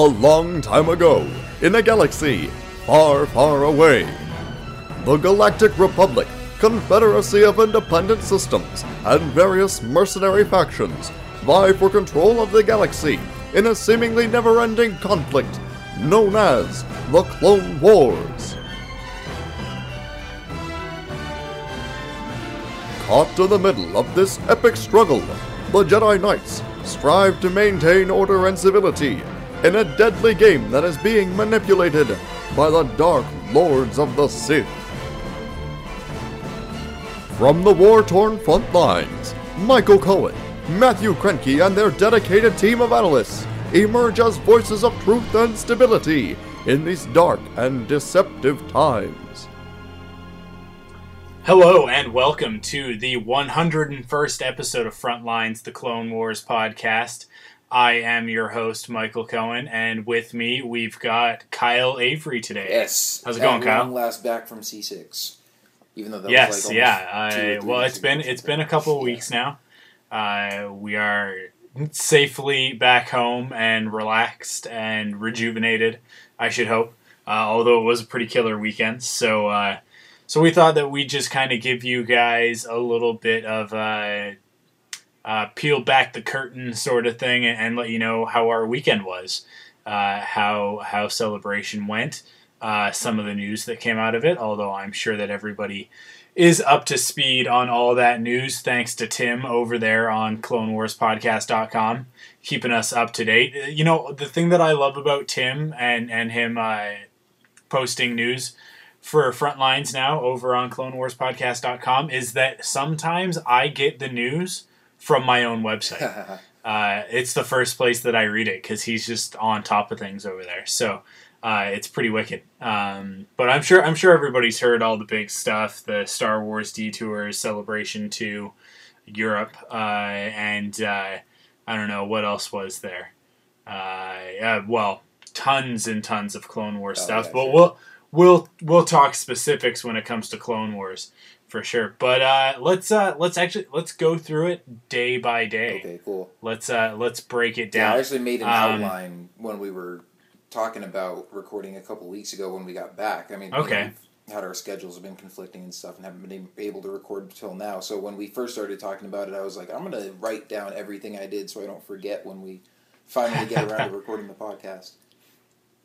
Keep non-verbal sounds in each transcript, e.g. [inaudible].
A long time ago, in a galaxy far, far away, the Galactic Republic, confederacy of independent systems, and various mercenary factions vie for control of the galaxy in a seemingly never ending conflict known as the Clone Wars. Caught in the middle of this epic struggle, the Jedi Knights strive to maintain order and civility in a deadly game that is being manipulated by the Dark Lords of the Sith. From the war torn front lines, Michael Cohen, Matthew Krenke, and their dedicated team of analysts emerge as voices of truth and stability in these dark and deceptive times. Hello and welcome to the 101st episode of Frontlines, the Clone Wars podcast. I am your host, Michael Cohen, and with me we've got Kyle Avery today. Yes. How's it going, Kyle? Long last back from C6. Even though that yes, was like yeah. almost two or I, well, it's been it's been a couple of Yeah. weeks now. Uh, we are safely back home and relaxed and rejuvenated. I should hope. Uh, although it was a pretty killer weekend, so uh, so we thought that we'd just kind of give you guys a little bit of uh, peel back the curtain sort of thing and, and let you know how our weekend was, uh, how how celebration went, uh, some of the news that came out of it. Although I'm sure that everybody is up to speed on all that news thanks to Tim over there on CloneWarsPodcast.com, keeping us up to date. Uh, You know the thing that I love about Tim and and him uh, posting news for Frontlines now over on CloneWarsPodcast.com is that sometimes I get the news from my own website. [laughs] uh, it's the first place that I read it because he's just on top of things over there. So uh, it's pretty wicked. Um, but I'm sure I'm sure everybody's heard all the big stuff: the Star Wars detours, celebration to Europe, uh, and uh, I don't know what else was there. Uh, yeah, well, tons and tons of Clone Wars Oh, stuff, yeah, but sure. we'll we'll we'll talk specifics when it comes to Clone Wars for sure. But uh, let's uh, let's actually let's go through it day by day. okay, cool. Let's uh, let's break it Yeah, I actually made an Um, outline when we were talking about recording a couple weeks ago when we got back. I mean, you know, Okay. had our schedules have been conflicting and stuff and haven't been able to record until now. So when we first started talking about it, I was like, I'm going to write down everything I did so I don't forget when we finally get around to [laughs] recording the podcast.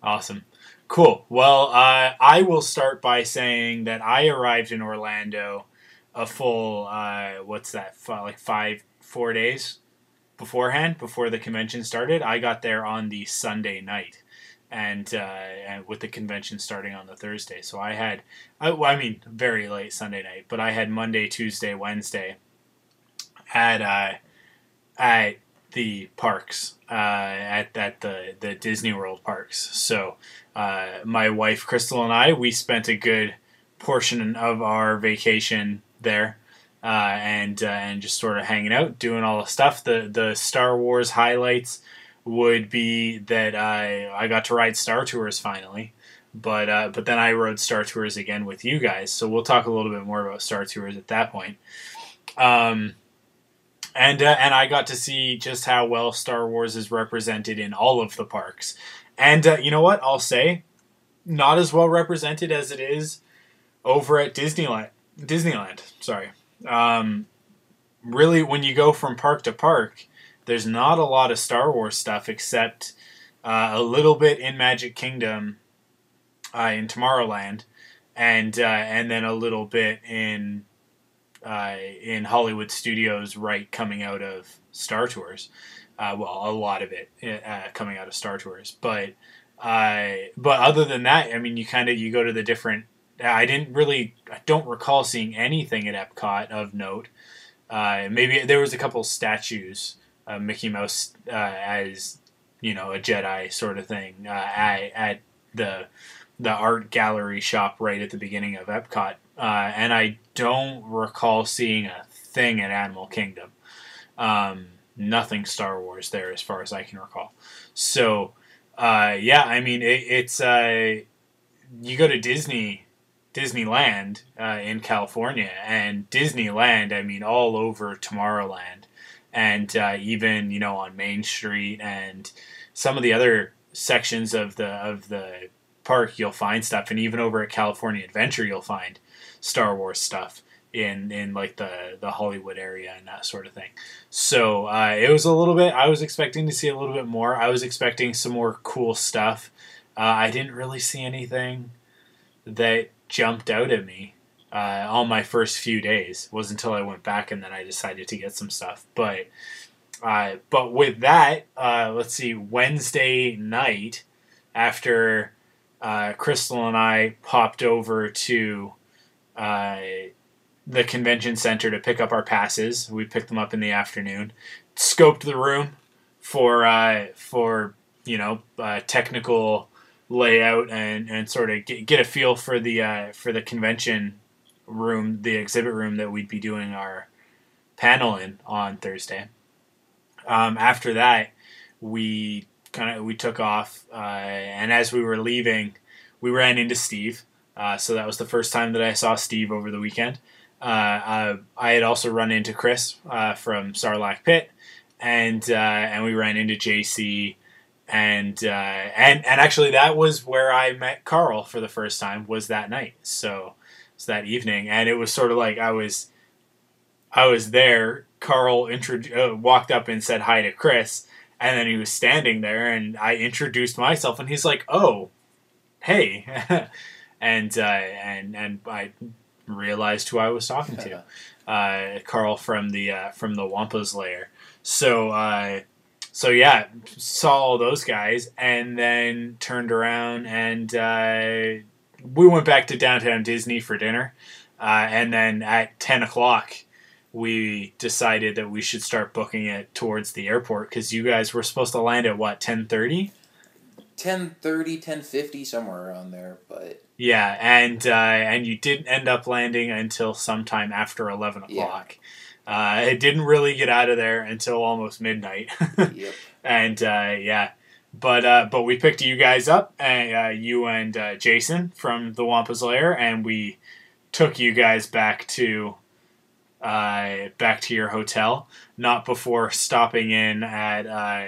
Awesome. Cool. Well, uh, I will start by saying that I arrived in Orlando a full, uh, what's that, like five, four days beforehand, before the convention started. I got there on the Sunday night. And, uh, and with the convention starting on the Thursday, so I had, I, well, I mean, very late Sunday night, but I had Monday, Tuesday, Wednesday at uh, at the parks, uh, at at the the Disney World parks. So uh, my wife Crystal and I we spent a good portion of our vacation there, uh, and uh, and just sort of hanging out, doing all the stuff. The the Star Wars highlights would be that I I got to ride Star Tours finally. But uh, but then I rode Star Tours again with you guys, so we'll talk a little bit more about Star Tours at that point. Um, and uh, and I got to see just how well Star Wars is represented in all of the parks. And uh, you know what? I'll say, not as well represented as it is over at Disneyland. Disneyland, sorry. Um, really, when you go from park to park, there's not a lot of Star Wars stuff except uh, a little bit in Magic Kingdom, uh, in Tomorrowland, and uh, and then a little bit in uh, in Hollywood Studios, right coming out of Star Tours. Uh, well, a lot of it uh, coming out of Star Tours, but uh, but other than that, I mean, you kind of you go to the different I didn't really, I don't recall seeing anything at Epcot of note. Uh, maybe there was a couple statues, uh, Mickey Mouse uh, as you know a Jedi sort of thing at, at the the art gallery shop right at the beginning of Epcot, and I don't recall seeing a thing at Animal Kingdom. Um, nothing Star Wars there, as far as I can recall. So, uh, yeah, I mean, it, it's uh, you go to Disney, Disneyland uh, in California, and Disneyland, I mean, all over Tomorrowland, and uh, even you know on Main Street and some of the other sections of the of the park, you'll find stuff, and even over at California Adventure, you'll find Star Wars stuff in in like the the Hollywood area and that sort of thing. So uh, it was a little bit. I was expecting to see a little bit more. I was expecting some more cool stuff. Uh, I didn't really see anything that jumped out at me uh, on my first few days. It was until I went back and then I decided to get some stuff. But uh, but with that, uh, let's see. Wednesday night after uh, Crystal and I popped over to uh, the convention center to pick up our passes. We picked them up in the afternoon, scoped the room for uh, for you know uh, technical layout and, and sort of get, get a feel for the uh, for the convention room, the exhibit room that we'd be doing our panel in on Thursday. Um, after that, we kind of we took off, uh, and as we were leaving, we ran into Steve. Uh, so that was the first time that I saw Steve over the weekend. Uh, uh I had also run into Chris uh, from Sarlacc Pit, and uh, and we ran into JC, and and and actually that was where I met Carl for the first time. Was that night? So so that evening, and it was sort of like I was I was there. Carl intro- walked up and said hi to Chris, and then he was standing there, and I introduced myself, and he's like, "Oh, hey," [laughs] and uh, and and I realized who I was talking to, [laughs] uh, Carl from the uh, from the Wampa's lair. So uh, so yeah, saw all those guys, and then turned around and uh, we went back to downtown Disney for dinner, uh, and then at ten o'clock we decided that we should start booking it towards the airport because you guys were supposed to land at what 10.30 10.30 10.50 somewhere around there but yeah and uh, and you didn't end up landing until sometime after 11 o'clock yeah. uh, it didn't really get out of there until almost midnight [laughs] yep. and uh, yeah but uh, but we picked you guys up and uh, you and uh, jason from the wampa's lair and we took you guys back to uh, back to your hotel, not before stopping in at uh,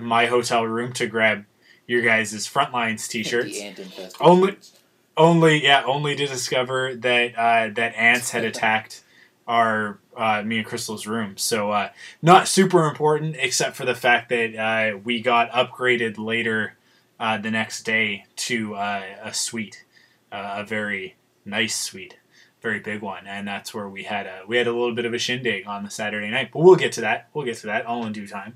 my hotel room to grab your guys' frontlines t-shirts. only, only yeah, only to discover that uh, that ants had attacked our uh, me and Crystal's room. So uh, not super important, except for the fact that uh, we got upgraded later uh, the next day to uh, a suite, uh, a very nice suite very big one, and that's where we had a we had a little bit of a shindig on the Saturday night. But we'll get to that. We'll get to that all in due time.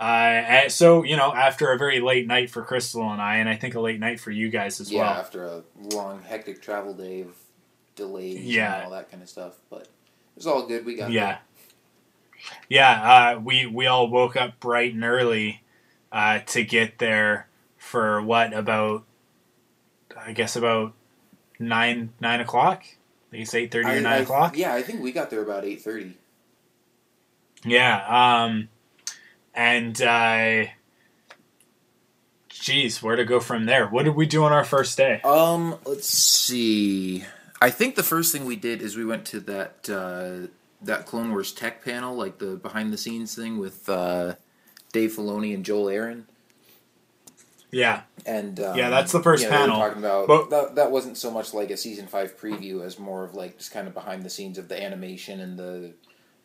Uh, so you know, after a very late night for Crystal and I, and I think a late night for you guys as yeah, well. Yeah, after a long, hectic travel day of delays yeah. and all that kind of stuff. But it was all good. We got yeah, there. yeah. Uh, we we all woke up bright and early uh, to get there for what about I guess about nine nine o'clock I think it's eight thirty or nine I, o'clock. Yeah, I think we got there about eight thirty. Yeah, um, and uh, geez, where to go from there? What did we do on our first day? Um, let's see. I think the first thing we did is we went to that uh, that Clone Wars tech panel, like the behind the scenes thing with uh, Dave Filoni and Joel Aron. Yeah, and um, yeah, that's the first you know, panel. talking about but, that, that wasn't so much like a season five preview as more of like just kind of behind the scenes of the animation and the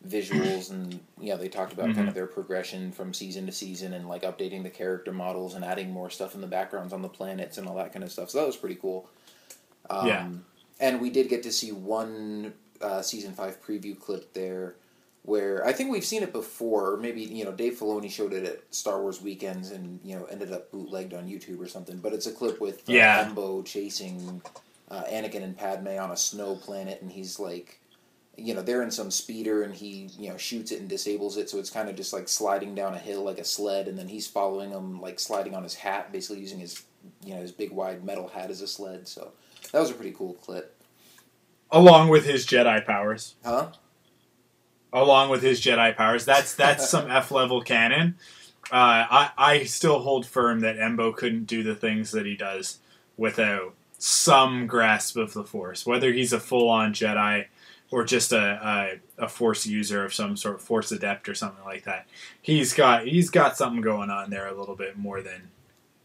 visuals and yeah they talked about mm-hmm. kind of their progression from season to season and like updating the character models and adding more stuff in the backgrounds on the planets and all that kind of stuff so that was pretty cool um, yeah and we did get to see one uh, season five preview clip there where I think we've seen it before, or maybe you know Dave Filoni showed it at Star Wars weekends and you know ended up bootlegged on YouTube or something. But it's a clip with uh, yeah. Embo chasing uh, Anakin and Padme on a snow planet, and he's like, you know, they're in some speeder, and he you know shoots it and disables it, so it's kind of just like sliding down a hill like a sled, and then he's following them like sliding on his hat, basically using his you know his big wide metal hat as a sled. So that was a pretty cool clip. Along with his Jedi powers. Huh? Along with his Jedi powers. That's that's [laughs] some F level canon. Uh, I I still hold firm that Embo couldn't do the things that he does without some grasp of the Force. Whether he's a full on Jedi or just a, a, a Force user of some sort, Force adept or something like that, he's got he's got something going on there a little bit more than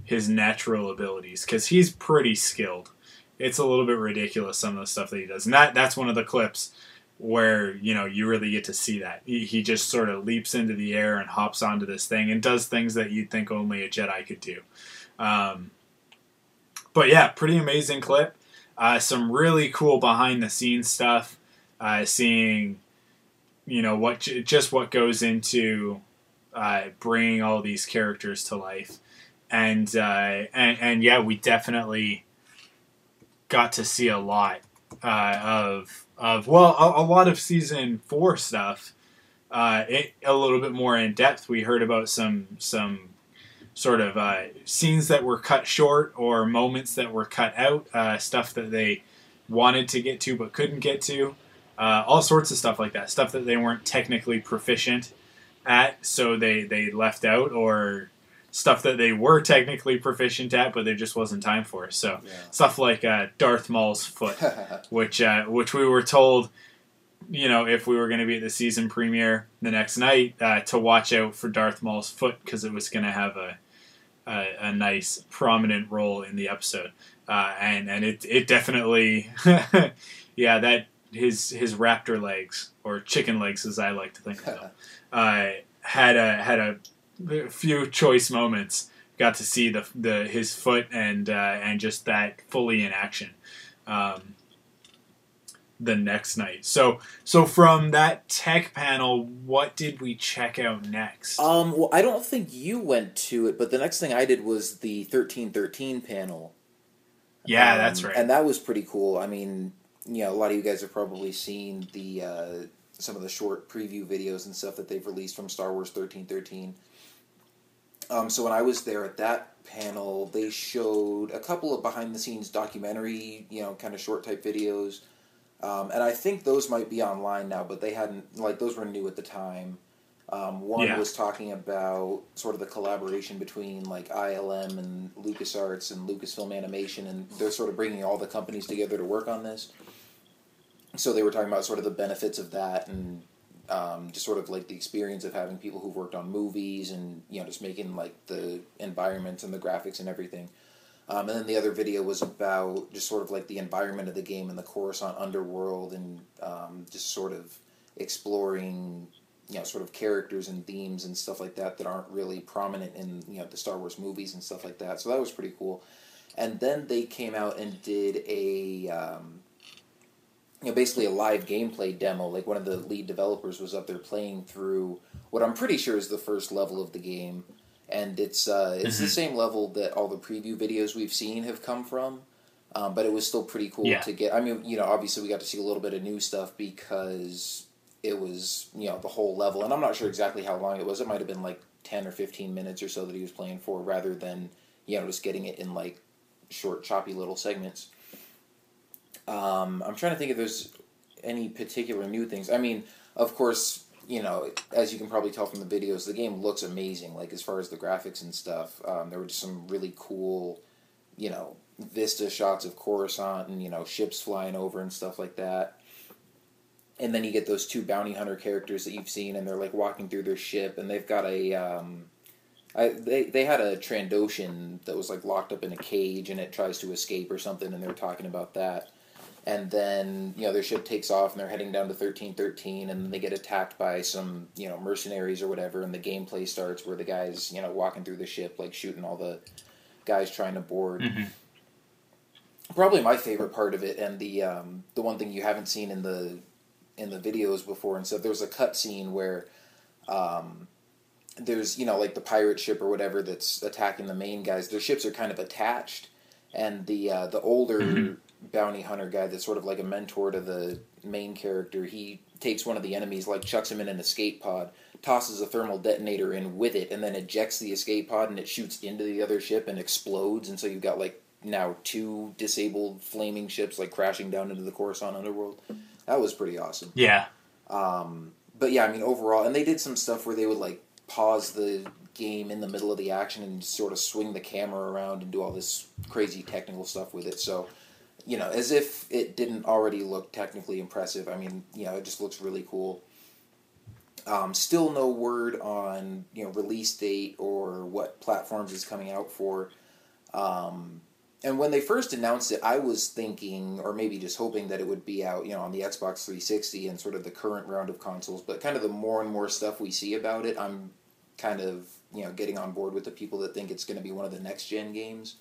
his natural abilities because he's pretty skilled. It's a little bit ridiculous some of the stuff that he does, and that that's one of the clips where you know you really get to see that he, he just sort of leaps into the air and hops onto this thing and does things that you'd think only a Jedi could do. Um, but yeah, pretty amazing clip. Uh, some really cool behind the scenes stuff. Uh, seeing, you know, what just what goes into uh, bringing all these characters to life, and uh, and and yeah, we definitely got to see a lot uh, of of well, a, a, lot of season four stuff. Uh, it, a little bit more in depth. We heard about some some sort of uh, scenes that were cut short or moments that were cut out, uh, stuff that they wanted to get to but couldn't get to, uh, all sorts of stuff like that, stuff that they weren't technically proficient at, so they they left out, or stuff that they were technically proficient at, but there just wasn't time for. So yeah. stuff like uh, Darth Maul's foot, [laughs] which uh, which we were told, you know, if we were going to be at the season premiere the next night, uh, to watch out for Darth Maul's foot because it was going to have a, a, a nice prominent role in the episode, uh, and and it it definitely, [laughs] yeah, that his his raptor legs or chicken legs as I like to think of them, [laughs] uh, had a had a few choice moments got to see the the his foot and uh, and just that fully in action um, the next night. So so from that tech panel, what did we check out next? Um, well, I don't think you went to it, but the next thing I did was the thirteen thirteen panel. Yeah, um, that's right, and that was pretty cool. I mean, you know, a lot of you guys have probably seen the uh, some of the short preview videos and stuff that they've released from Star Wars thirteen thirteen. Um, so when I was there at that panel, they showed a couple of behind the scenes documentary, you know, kind of short type videos. Um, and I think those might be online now, but they hadn't, like, those were new at the time. Um, one yeah. was talking about sort of the collaboration between, like, ILM and LucasArts and Lucasfilm Animation, and they're sort of bringing all the companies together to work on this. So they were talking about sort of the benefits of that and um, just sort of like the experience of having people who've worked on movies and you know just making like the environments and the graphics and everything. Um, and then the other video was about just sort of like the environment of the game and the Coruscant underworld and um, just sort of exploring you know sort of characters and themes and stuff like that that aren't really prominent in you know the Star Wars movies and stuff like that. So that was pretty cool. And then they came out and did a um, you know, basically a live gameplay demo. Like one of the lead developers was up there playing through what I'm pretty sure is the first level of the game, and it's uh, it's mm-hmm. the same level that all the preview videos we've seen have come from. Um, but it was still pretty cool yeah. to get. I mean, you know, obviously we got to see a little bit of new stuff because it was you know the whole level, and I'm not sure exactly how long it was. It might have been like ten or fifteen minutes or so that he was playing for, rather than you know just getting it in like short, choppy little segments. Um, I'm trying to think if there's any particular new things. I mean, of course, you know, as you can probably tell from the videos, the game looks amazing. Like as far as the graphics and stuff, um, there were just some really cool, you know, vista shots of Coruscant and you know ships flying over and stuff like that. And then you get those two bounty hunter characters that you've seen, and they're like walking through their ship, and they've got a. Um, I, they they had a Trandoshan that was like locked up in a cage, and it tries to escape or something, and they're talking about that and then you know their ship takes off and they're heading down to 1313 and then they get attacked by some you know mercenaries or whatever and the gameplay starts where the guys you know walking through the ship like shooting all the guys trying to board. Mm-hmm. probably my favorite part of it and the um, the one thing you haven't seen in the in the videos before and so there's a cut scene where um, there's you know like the pirate ship or whatever that's attacking the main guys. Their ships are kind of attached and the uh, the older mm-hmm bounty hunter guy that's sort of like a mentor to the main character. He takes one of the enemies, like chucks him in an escape pod, tosses a thermal detonator in with it, and then ejects the escape pod, and it shoots into the other ship and explodes. And so you've got like now two disabled flaming ships like crashing down into the Coruscant underworld. That was pretty awesome. Yeah. Um, but yeah, I mean overall, and they did some stuff where they would like pause the game in the middle of the action and sort of swing the camera around and do all this crazy technical stuff with it. So, you know, as if it didn't already look technically impressive. I mean, you know, it just looks really cool. Um, still no word on you know release date or what platforms it's coming out for. Um, and when they first announced it, I was thinking, or maybe just hoping that it would be out, you know, on the Xbox 360 and sort of the current round of consoles. But kind of the more and more stuff we see about it, I'm kind of you know getting on board with the people that think it's going to be one of the next gen games.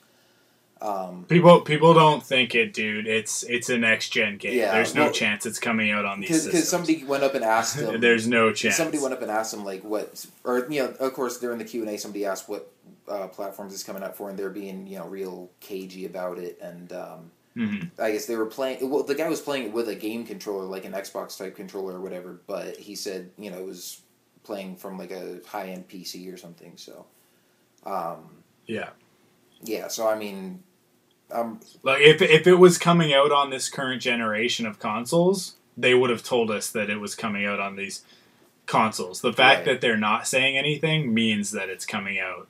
Um, people people don't think it, dude. It's it's a next gen game. Yeah, There's no well, chance it's coming out on these. Because somebody went up and asked [laughs] them. There's no chance. Somebody went up and asked them like what, or you know, of course during the Q and A, somebody asked what uh, platforms it's coming out for, and they're being you know real cagey about it, and um, Mhm. I guess they were playing. Well, the guy was playing it with a game controller, like an Xbox type controller or whatever, but he said you know it was playing from like a high end PC or something. So, um, Yeah. yeah. So I mean, um, Like if if it was coming out on this current generation of consoles, they would have told us that it was coming out on these consoles. The fact Right. that they're not saying anything means that it's coming out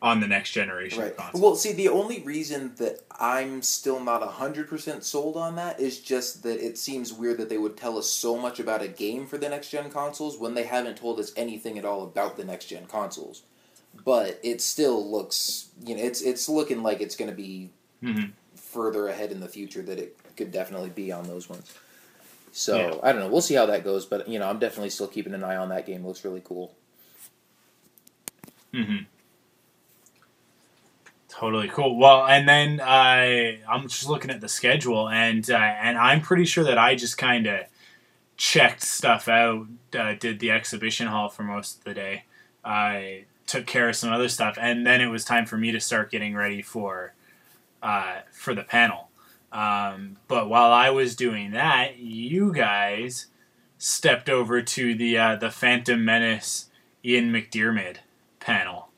on the next generation Right. of consoles. Well, see, the only reason that I'm still not 100% sold on that is just that it seems weird that they would tell us so much about a game for the next gen consoles when they haven't told us anything at all about the next gen consoles. But it still looks, you know, it's it's looking like it's going to be Mhm. further ahead in the future that it could definitely be on those ones. So, Yeah. I don't know. We'll see how that goes, but you know, I'm definitely still keeping an eye on that game. It looks really cool. Mm-hmm. Totally cool. Well, and then I I'm just looking at the schedule, and uh, and I'm pretty sure that I just kind of checked stuff out, uh, did the exhibition hall for most of the day. I took care of some other stuff, and then it was time for me to start getting ready for uh, for the panel. Um, but while I was doing that, you guys stepped over to the uh, the Phantom Menace Ian McDiarmid panel.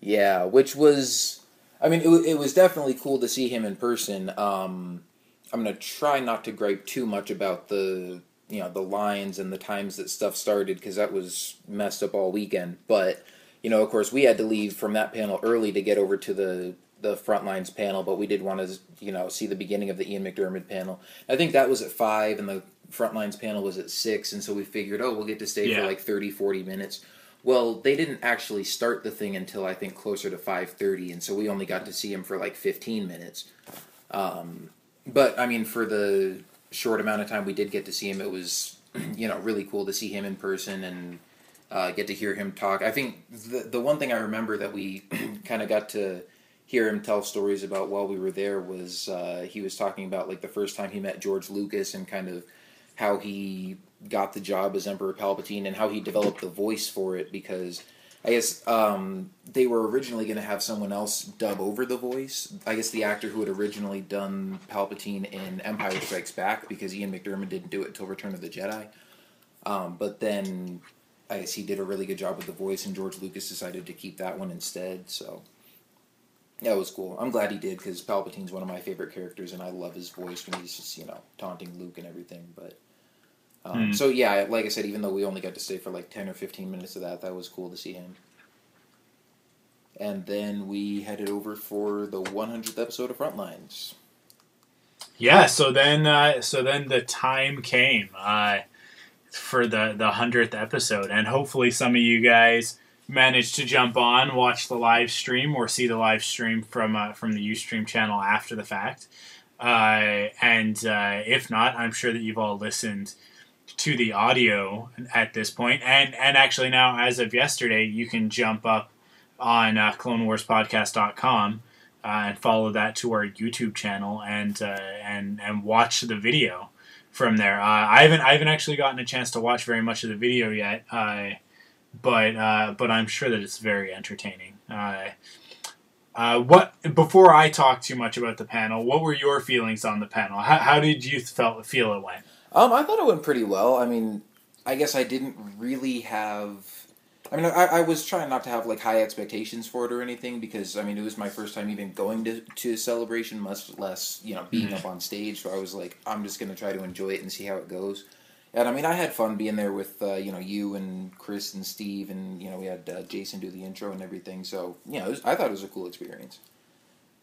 Yeah, which was, I mean, it, it was definitely cool to see him in person. Um, I'm gonna try not to gripe too much about the, you know, the lines and the times that stuff started because that was messed up all weekend. But you know, of course, we had to leave from that panel early to get over to the the Frontlines panel, but we did want to, you know, see the beginning of the Ian McDiarmid panel. I think that was at five, and the Frontlines panel was at six, and so we figured, oh, we'll get to stay Yeah. for like 30, 40 minutes. Well, they didn't actually start the thing until I think closer to five thirty, and so we only got to see him for like fifteen minutes. Um, but I mean, for the short amount of time we did get to see him, it was [clears throat] you know really cool to see him in person and uh, get to hear him talk. I think the the one thing I remember that we [clears throat] kind of got to hear him tell stories about while we were there was uh, he was talking about like the first time he met George Lucas and kind of how he got the job as Emperor Palpatine and how he developed the voice for it because I guess um, they were originally going to have someone else dub over the voice. I guess the actor who had originally done Palpatine in Empire Strikes Back because Ian McDiarmid didn't do it until Return of the Jedi. Um, but then I guess he did a really good job with the voice, and George Lucas decided to keep that one instead. So it was cool. I'm glad he did because Palpatine's one of my favorite characters, and I love his voice when he's just you know taunting Luke and everything. But um, Hmm. so yeah, like I said, even though we only got to stay for like ten or fifteen minutes of that, that was cool to see him. And then we headed over for the 100th episode of Frontlines. Yeah, so then uh, so then the time came uh, for the the hundredth episode, and hopefully some of you guys managed to jump on, watch the live stream, or see the live stream from uh, from the UStream channel after the fact. Uh, and uh, if not, I'm sure that you've all listened to the audio at this point. and and actually now as of yesterday, you can jump up on uh, CloneWarsPodcast.com uh, and follow that to our YouTube channel and uh, and and watch the video from there. Uh, I haven't I haven't actually gotten a chance to watch very much of the video yet, uh, but uh, but I'm sure that it's very entertaining. Uh, uh, what before I talk too much about the panel, what were your feelings on the panel? How, how did you felt feel it went? Um, I thought it went pretty well. I mean, I guess I didn't really have. I mean, I, I was trying not to have like high expectations for it or anything because I mean it was my first time even going to to a celebration, much less you know being Mhm. up on stage. So I was like, I'm just gonna try to enjoy it and see how it goes. And I mean, I had fun being there with uh, you know you and Chris and Steve, and you know we had uh, Jason do the intro and everything. So you know, it was, I thought it was a cool experience.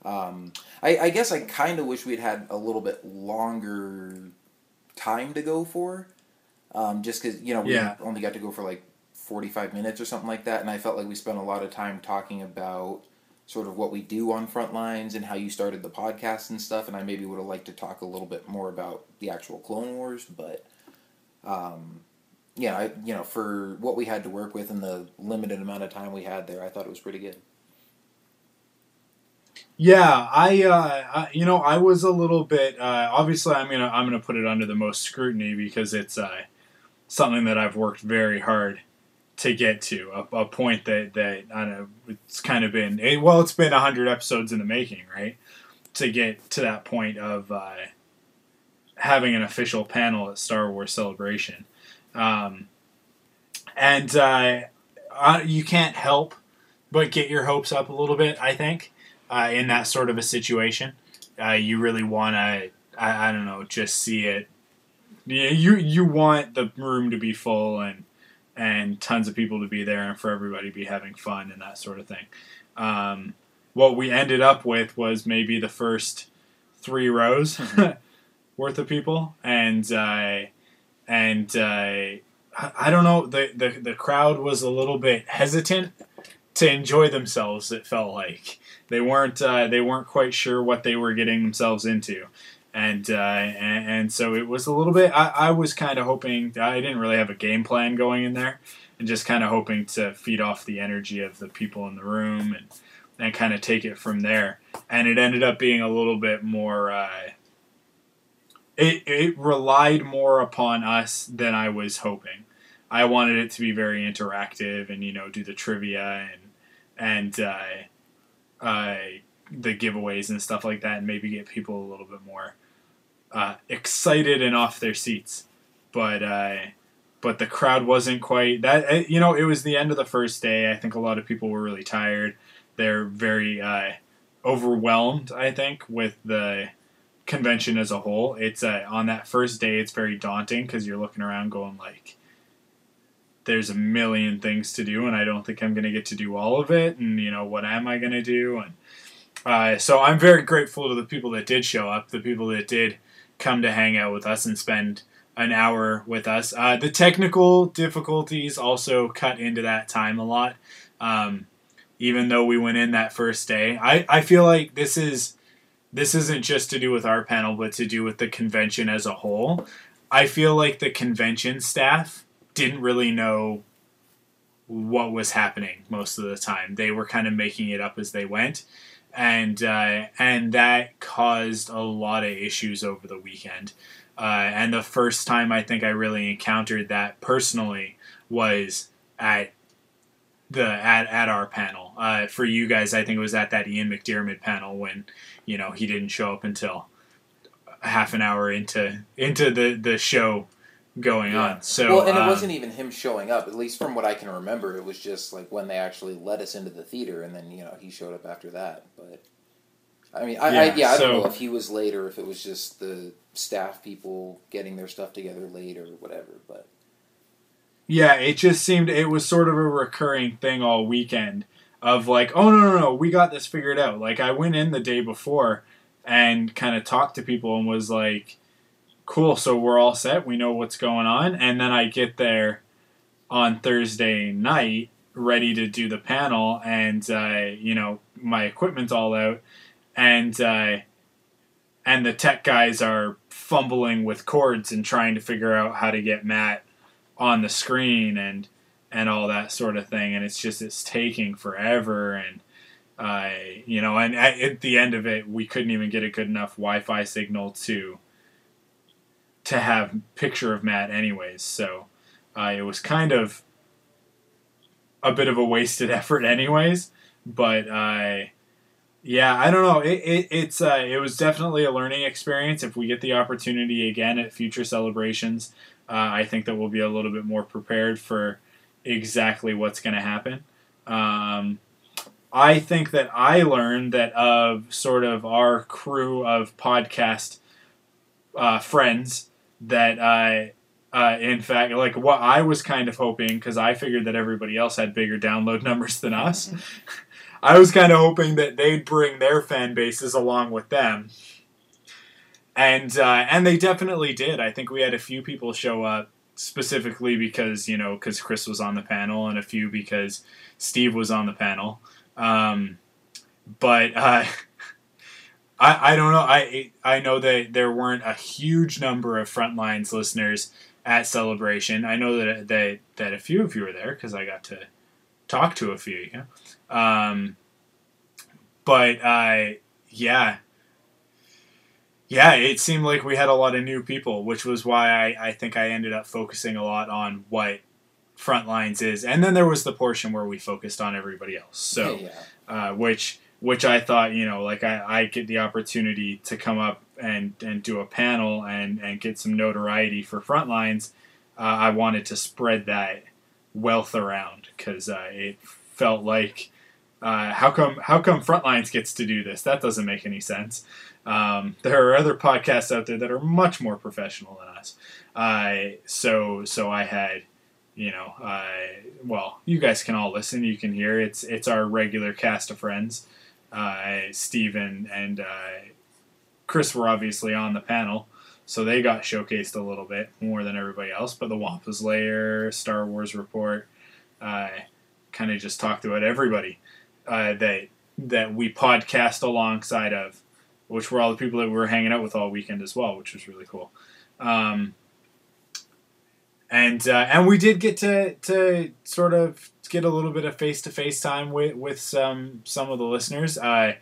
Um, I, I guess I kind of wish we'd had a little bit longer time to go for, um, just because you know we Yeah. only got to go for like forty five minutes or something like that, and I felt like we spent a lot of time talking about sort of what we do on front lines and how you started the podcast and stuff, and I maybe would have liked to talk a little bit more about the actual Clone Wars, but um, yeah, I, you know, for what we had to work with and the limited amount of time we had there, I thought it was pretty good. Yeah, I, uh, I you know I was a little bit uh, obviously I'm gonna I'm gonna put it under the most scrutiny because it's uh, something that I've worked very hard to get to a, a point that that I don't know it's kind of been well it's been hundred episodes in the making right to get to that point of uh, having an official panel at Star Wars Celebration, um, and uh, uh, you can't help but get your hopes up a little bit. I think uh, in that sort of a situation. Uh, you really want to, I, I don't know, just see it. Yeah, you you want the room to be full and and tons of people to be there and for everybody to be having fun and that sort of thing. Um, what we ended up with was maybe the first three rows [laughs] worth of people, and uh, and uh, I don't know the, the the crowd was a little bit hesitant to enjoy themselves. It felt like they weren't uh, they weren't quite sure what they were getting themselves into, and uh, and, and so it was a little bit. I, I was kind of hoping I didn't really have a game plan going in there, and just kind of hoping to feed off the energy of the people in the room and and kind of take it from there. And it ended up being a little bit more. Uh, it it relied more upon us than I was hoping. I wanted it to be very interactive and you know do the trivia and and uh, uh, the giveaways and stuff like that, and maybe get people a little bit more uh, excited and off their seats. But uh, but the crowd wasn't quite that. uh, You know, it was the end of the first day. I think a lot of people were really tired. They're very uh, overwhelmed. I think with the convention as a whole. It's uh, on that first day. It's very daunting because you're looking around, going like there's a million things to do and I don't think I'm going to get to do all of it and you know what am I going to do and uh, so I'm very grateful to the people that did show up the people that did come to hang out with us and spend an hour with us uh, the technical difficulties also cut into that time a lot um, even though we went in that first day I, I feel like this is this isn't just to do with our panel but to do with the convention as a whole I feel like the convention staff didn't really know what was happening most of the time. They were kind of making it up as they went, and uh, and that caused a lot of issues over the weekend. Uh, and the first time I think I really encountered that personally was at the at, at our panel. Uh, for you guys, I think it was at that Ian McDiarmid panel when you know he didn't show up until half an hour into into the the show going Yeah. on. So well, and it um, wasn't even him showing up. At least from what I can remember, it was just like when they actually let us into the theater, and then you know he showed up after that. But I mean, I, I, Yeah, yeah, I don't know if he was late or if it was just the staff people getting their stuff together late or whatever. But Yeah, it just seemed it was sort of a recurring thing all weekend of like, oh no no no, we got this figured out. Like I went in the day before and kind of talked to people and was like, cool, so we're all set, we know what's going on, and then I get there on Thursday night ready to do the panel and uh, you know my equipment's all out. And uh, and the tech guys are fumbling with cords and trying to figure out how to get Matt on the screen. And and all that sort of thing and it's just it's taking forever and uh, you know and at, at the end of it we couldn't even get a good enough wi-fi signal to to have picture of matt anyways so uh, it was kind of a bit of a wasted [laughs] effort anyways but i Yeah, I don't know. It, it it's uh, it was definitely a learning experience. If we get the opportunity again at future celebrations, uh, I think that we'll be a little bit more prepared for exactly what's going to happen. Um, I think that I learned that of sort of our crew of podcast uh, friends that I, uh, in fact, like what I was kind of hoping because I figured that everybody else had bigger download numbers than us. [laughs] I was kind of hoping that they'd bring their fan bases along with them, and uh, and they definitely did. I think we had a few people show up specifically because you know because Chris was on the panel, and a few because Steve was on the panel. Um, but uh, [laughs] I I don't know. I I know that there weren't a huge number of Frontlines listeners at Celebration. I know that that that a few of you were there because I got to talk to a few of you. Um, but uh, yeah, yeah, it seemed like we had a lot of new people, which was why I, I think I ended up focusing a lot on what Frontlines is, and then there was the portion where we focused on everybody else. So, yeah. uh, which which I thought, you know, like I, I get the opportunity to come up and, and do a panel and, and get some notoriety for Frontlines. Uh, I wanted to spread that wealth around because uh, it felt like uh, how come how come Frontlines gets to do this? That doesn't make any sense. Um, there are other podcasts out there that are much more professional than us. Uh, so so I had you know uh, well you guys can all listen. You can hear it's it's our regular cast of friends. Uh, Steven and Chris were obviously on the panel. So they got showcased a little bit more than everybody else. But the Wampa's Lair, Star Wars Report, kind of just talked about everybody uh, that that we podcast alongside of, which were all the people that we were hanging out with all weekend as well, which was really cool. Um, and uh, and we did get to to sort of get a little bit of face to face time with with some some of the listeners. Uh,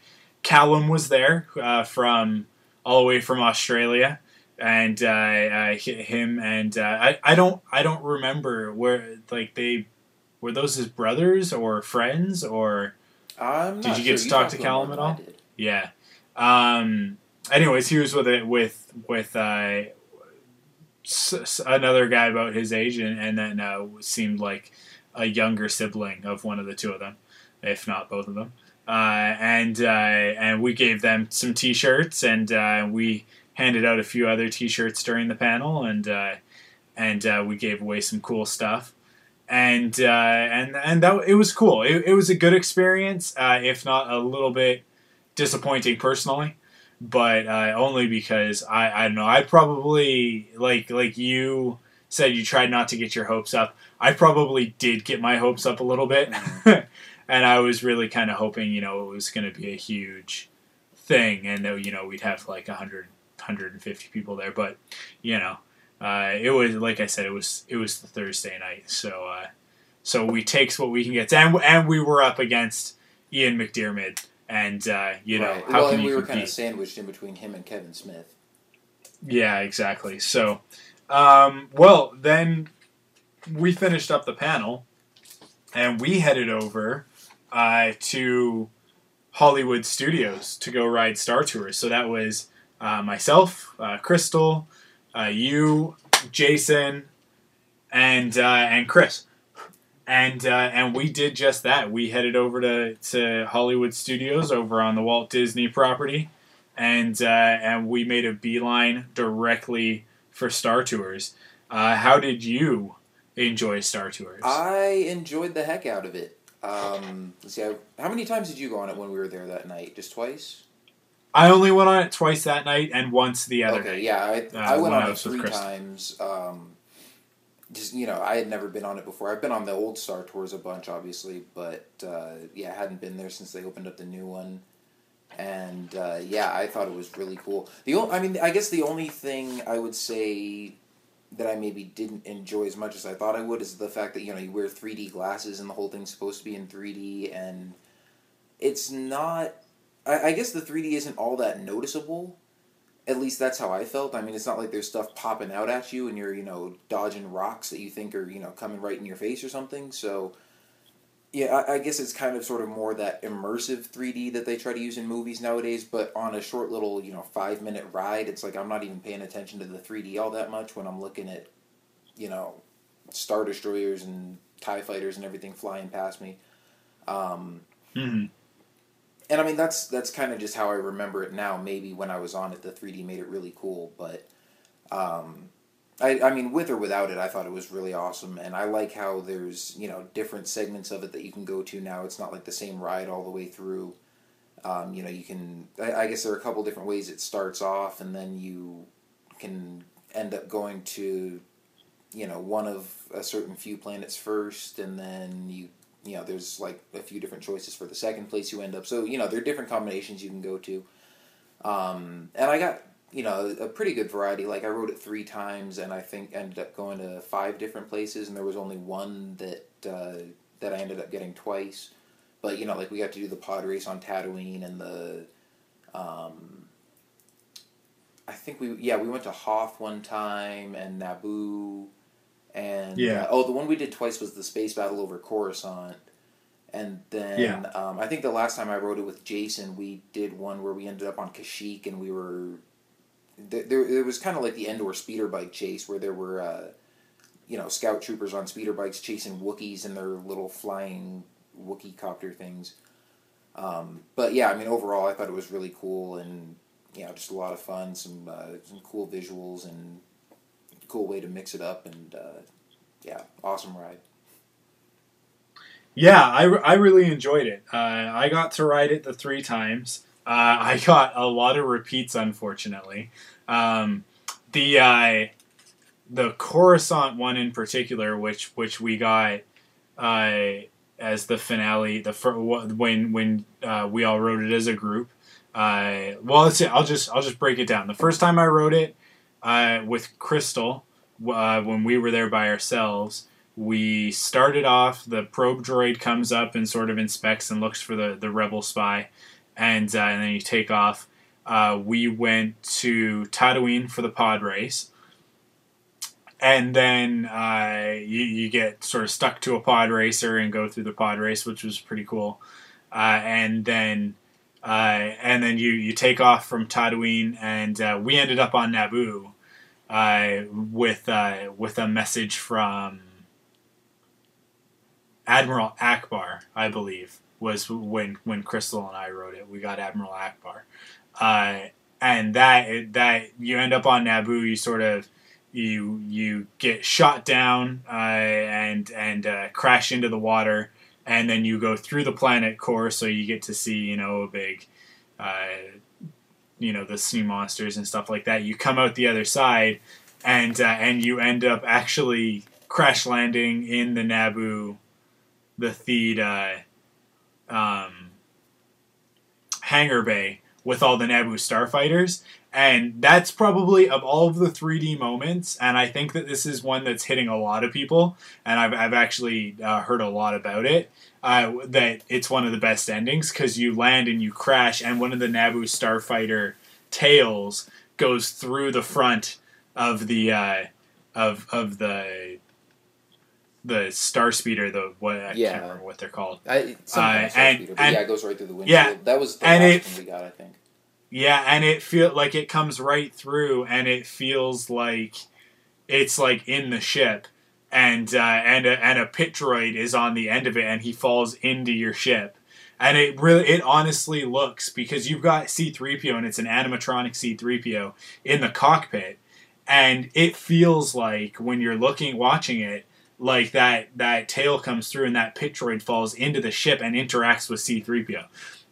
Callum was there uh, from all the way from Australia, and uh, uh, him and uh, I I don't I don't remember where like they were those his brothers or friends or I'm Did you get sure. to talk to Callum at all? Yeah. Um, anyways, he was with it with with uh, s- another guy about his age, and, and then uh, seemed like a younger sibling of one of the two of them, if not both of them. Uh, and uh, and we gave them some T-shirts, and uh, we handed out a few other T-shirts during the panel, and uh, and we gave away some cool stuff. And and and that it was cool. It, it was a good experience, if not a little bit disappointing personally, but uh, only because I I don't know. I probably like like you said you tried not to get your hopes up. I probably did get my hopes up a little bit, [laughs] and I was really kind of hoping you know it was going to be a huge thing, and that you know we'd have like 100, 150 people there, but you know. Uh, it was like I said, it was it was the Thursday night, so uh, so we takes what we can get, and and we were up against Ian McDiarmid, and uh, you know Right. how well, can and you we were compete? kind of sandwiched in between him and Kevin Smith. Yeah, exactly. So, um, well, then we finished up the panel, and we headed over uh, to Hollywood Studios to go ride Star Tours. So that was uh, myself, uh, Crystal, uh, you, Jason, and uh, and Chris. And uh, and we did just that. We headed over to, to Hollywood Studios over on the Walt Disney property and uh, and we made a beeline directly for Star Tours. Uh, how did you enjoy Star Tours? I enjoyed the heck out of it. Um, let's see, I, how many times did you go on it when we were there that night? Just twice? I only went on it twice that night and once the other day. okay, night. yeah, I, uh, I went on it three times. Um, just you know, I had never been on it before. I've been on the old Star Tours a bunch, obviously, but uh, yeah, I hadn't been there since they opened up the new one. And uh, yeah, I thought it was really cool. The o- I mean, I guess the only thing I would say that I maybe didn't enjoy as much as I thought I would is the fact that you know you wear three D glasses and the whole thing's supposed to be in three D, and it's not. I, I guess the three D isn't all that noticeable. At least that's how I felt. I mean, it's not like there's stuff popping out at you and you're you know dodging rocks that you think are you know coming right in your face or something. So Yeah, I, I guess it's kind of sort of more that immersive 3D that they try to use in movies nowadays, but on a short little, you know, five minute ride, it's like I'm not even paying attention to the 3D all that much when I'm looking at, you know, Star Destroyers and TIE Fighters and everything flying past me. Um, Mhm. And I mean that's that's kind of just how I remember it now. Maybe when I was on it, the 3D made it really cool, but um, I I mean with or without it, I thought it was really awesome, and I like how there's you know different segments of it that you can go to now. It's not like the same ride all the way through. Um, you know, you can. I, I guess there are a couple different ways it starts off, and then you can end up going to, you know, one of a certain few planets first, and then you you know, there's like a few different choices for the second place you end up. So, you know, there are different combinations you can go to. Um, and I got, you know, a pretty good variety. Like I wrote it three times and I think ended up going to five different places and there was only one that, uh, that I ended up getting twice. But, you know, like we got to do the pod race on Tatooine and the, um, I think we, yeah, we went to Hoth one time and Naboo and Yeah. uh, oh, the one we did twice was the space battle over Coruscant, and then Yeah. um, I think the last time I rode it with Jason, we did one where we ended up on Kashyyyk, and we were there. There, it was kind of like the Endor speeder bike chase, where there were uh, you know scout troopers on speeder bikes chasing Wookiees in their little flying Wookiee copter things. Um, but yeah, I mean overall, I thought it was really cool and you know just a lot of fun, some uh, some cool visuals and cool way to mix it up and uh, yeah, awesome ride. Yeah, I, I really enjoyed it. Uh, I got to ride it the three times. Uh, [laughs] I got a lot of repeats, unfortunately. Um, the uh, the Coruscant one in particular, which which we got uh, as the finale, the fir- when when uh, we all wrote it as a group. Uh, well, let's see. I'll just I'll just break it down. The first time I wrote it uh, with Crystal, uh, when we were there by ourselves, we started off. The probe droid comes up and sort of inspects and looks for the the rebel spy, and uh, and then you take off. Uh, we went to Tatooine for the pod race, and then uh, you you get sort of stuck to a pod racer and go through the pod race, which was pretty cool. And then uh, and then you you take off from Tatooine, and uh, we ended up on Naboo uh, with uh, with a message from Admiral Ackbar, I believe, was when when Crystal and I wrote it. We got Admiral Ackbar, uh, and that that you end up on Naboo. You sort of you you get shot down uh, and and uh, crash into the water, and then you go through the planet core, so you get to see you know a big. You know the sea monsters and stuff like that. You come out the other side, and uh, and you end up actually crash landing in the Naboo, the Theed uh, um, hangar bay with all the Naboo starfighters. And that's probably of all of the 3D moments, and I think that this is one that's hitting a lot of people, and I've, I've actually uh, heard a lot about it. Uh, that it's one of the best endings because you land and you crash, and one of the Naboo starfighter tails goes through the front of the uh, of of the the star speeder. The what I Yeah. can't remember what they're called. I, Uh, and- speeder, and- yeah, it goes right through the windshield. yeah, that was the and last it- one we got, I think. Yeah, and it feel like it comes right through, and it feels like it's like in the ship, and uh, and a, and a pit droid is on the end of it, and he falls into your ship, and it really it honestly looks because you've got C three PO and it's an animatronic C three PO in the cockpit, and it feels like when you're looking watching it like that that tail comes through and that pit droid falls into the ship and interacts with C3PO.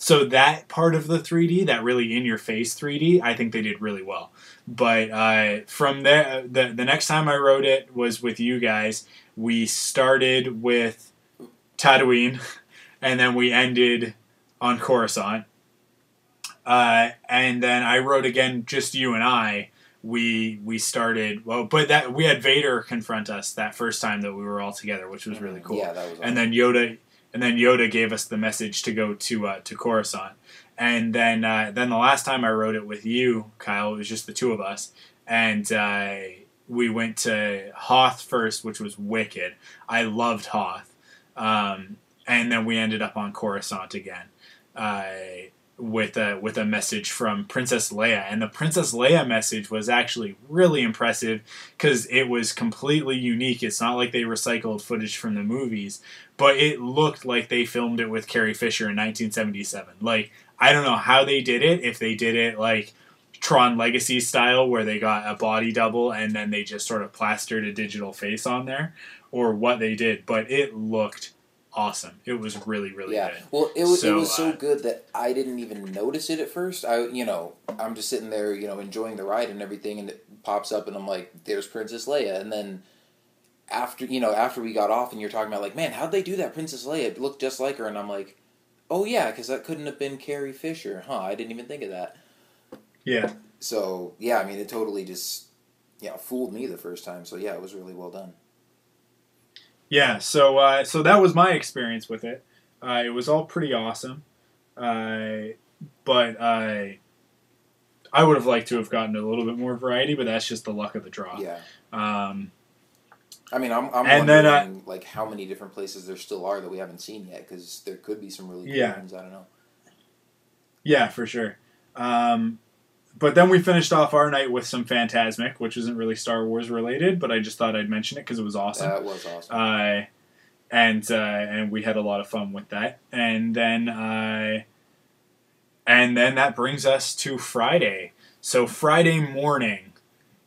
So that part of the 3D, that really in your face 3D, I think they did really well. But uh, from there, the the next time I wrote it was with you guys. We started with Tatooine, [laughs] and then we ended on Coruscant. Uh, and then I wrote again, just you and I. We we started well, but that we had Vader confront us that first time that we were all together, which was really cool Yeah, that was. and then Yoda, and then Yoda gave us the message to go to uh, to Coruscant, and then uh, then the last time I wrote it with you, Kyle, it was just the two of us, and uh, we went to Hoth first, which was wicked. I loved Hoth, um, and then we ended up on Coruscant again. Uh, with a with a message from Princess Leia, and the Princess Leia message was actually really impressive because it was completely unique. It's not like they recycled footage from the movies, but it looked like they filmed it with Carrie Fisher in 1977. Like I don't know how they did it. If they did it like Tron Legacy style, where they got a body double and then they just sort of plastered a digital face on there, or what they did, but it looked awesome. It was really, really yeah. good. Well, it was So, it was so uh, good that I didn't even notice it at first. I you know I'm just sitting there you know enjoying the ride and everything, and it pops up, and I'm like, "There's Princess Leia," and then after you know after we got off, and you're talking about like, "Man, how'd they do that, Princess Leia? It looked just like her," and I'm like, "Oh yeah, because that couldn't have been Carrie Fisher, huh? I didn't even think of that." Yeah. So yeah, I mean, it totally just you know fooled me the first time. So yeah, it was really well done. Yeah, so uh, so that was my experience with it. Uh, it was all pretty awesome, uh, but uh, I would have liked to have gotten a little bit more variety. But that's just the luck of the draw. Yeah. Um, I mean, I'm, I'm And then, wondering like how many different places there still are that we haven't seen yet because there could be some really cool Yeah. ones. I don't know. yeah, for sure. Um, but then we finished off our night with some Fantasmic, which isn't really Star Wars related, but I just thought I'd mention it because it was awesome. That was awesome. uh, and uh, and we had a lot of fun with that. And then uh, and then that brings us to Friday. So Friday morning,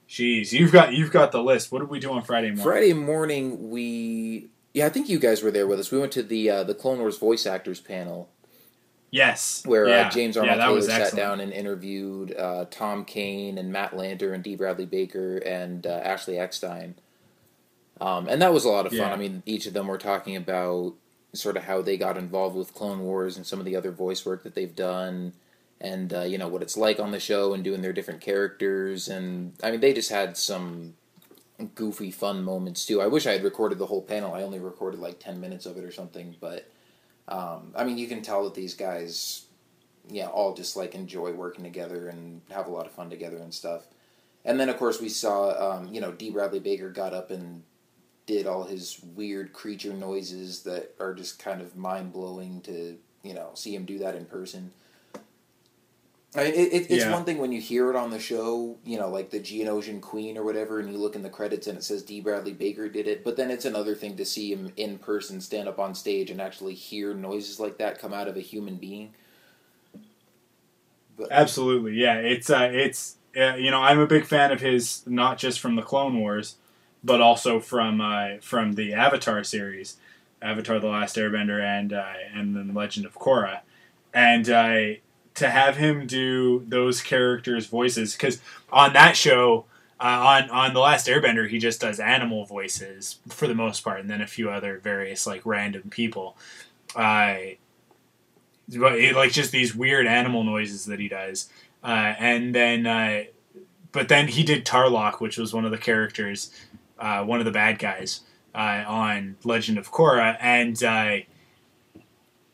jeez, you've got you've got the list. What did we do on Friday morning? Friday morning, we yeah, I think you guys were there with us. We went to the uh, the Clone Wars voice actors panel Yes, where yeah. uh, James yeah, Arnold that Taylor sat down and interviewed uh, Tom Kane and Matt Lanter and D. Bradley Baker and uh, Ashley Eckstein. Um, and that was a lot of fun. Yeah. I mean, each of them were talking about sort of how they got involved with Clone Wars and some of the other voice work that they've done, and uh, you know what it's like on the show and doing their different characters. And I mean, they just had some goofy, fun moments too. I wish I had recorded the whole panel. I only recorded like ten minutes of it or something, but um, I mean, you can tell that these guys, yeah, all just like enjoy working together and have a lot of fun together and stuff. And then, of course, we saw, um, you know, D. Bradley Baker got up and did all his weird creature noises that are just kind of mind blowing to, you know, see him do that in person. I mean, it, it, it's Yeah. one thing when you hear it on the show, you know, like the Geonosian Queen or whatever, and you look in the credits and it says D. Bradley Baker did it. But then it's another thing to see him in person stand up on stage and actually hear noises like that come out of a human being. But, Absolutely, yeah. It's uh, it's uh, you know I'm a big fan of his, not just from the Clone Wars, but also from uh, from the Avatar series, Avatar: The Last Airbender, and uh, and then Legend of Korra, and uh, to have him do those characters' voices because on that show. Uh, on on the last Airbender, he just does animal voices for the most part, and then a few other various like random people. Uh, but it, like just these weird animal noises that he does. Uh, and then, uh, but then he did Tarrlok, which was one of the characters, uh, one of the bad guys uh, on Legend of Korra, and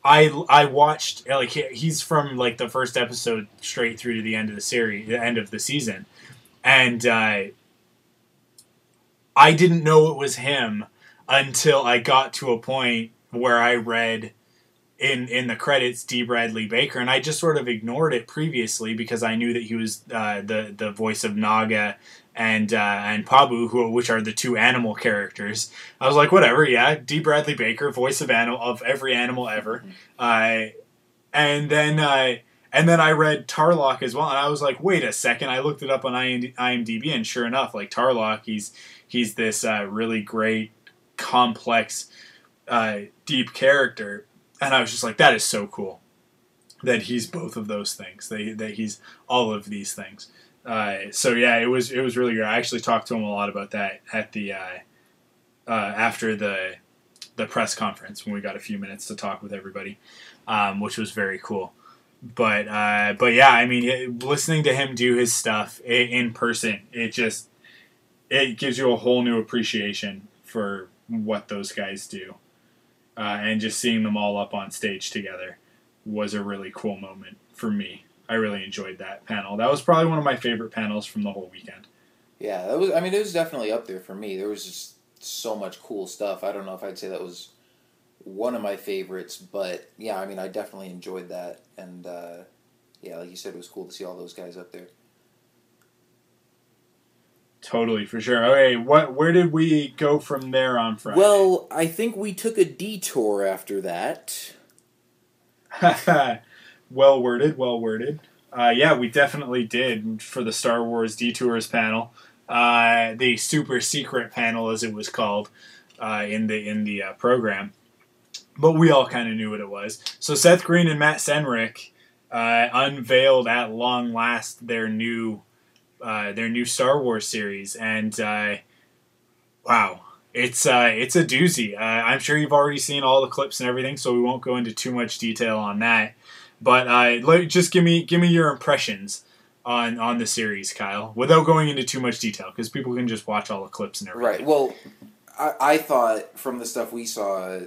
I I watched like he's from like the first episode straight through to the end of the series, the end of the season, and uh, I didn't know it was him until I got to a point where I read in in the credits D. Bradley Baker, and I just sort of ignored it previously because I knew that he was uh, the the voice of Naga and uh, and Pabu, who which are the two animal characters. I was like, whatever, yeah, D. Bradley Baker, voice of animal of every animal ever. [laughs] Uh, and then uh, and then I read Tarrlok as well, and I was like, wait a second. I looked it up on IMDb, and sure enough, like Tarrlok, he's he's this uh, really great, complex, uh, deep character and I was just like, that is so cool that he's both of those things. That, that he's all of these things. Uh, so yeah, it was it was really good. I actually talked to him a lot about that at the uh, uh, after the the press conference when we got a few minutes to talk with everybody, um, which was very cool. But uh, but yeah, I mean, it, listening to him do his stuff i in person, it just it gives you a whole new appreciation for what those guys do uh, and just seeing them all up on stage together was a really cool moment for me. I really enjoyed that panel. That was probably one of my favorite panels from the whole weekend. Yeah, that was. I mean, it was definitely up there for me. There was just so much cool stuff. I don't know if I'd say that was one of my favorites. But yeah, I mean, I definitely enjoyed that, and uh, yeah, like you said, it was cool to see all those guys up there. Totally, for sure. Okay, what? Where did we go from there on Friday? Well, I think we took a detour after that. [laughs] well worded, well worded. Uh, yeah, we definitely did for the Star Wars Detours panel, uh, the super secret panel as it was called uh, in the in the uh, program. But we all kind of knew what it was. So Seth Green and Matt Senreich uh, unveiled at long last their new uh, their new Star Wars series, and wow, it's it's a doozy. I'm sure you've already seen all the clips and everything, so we won't go into too much detail on that. But uh, just give me give me your impressions on on the series, Kyle, without going into too much detail, because people can just watch all the clips and everything. Right. Well, I, I thought from the stuff we saw,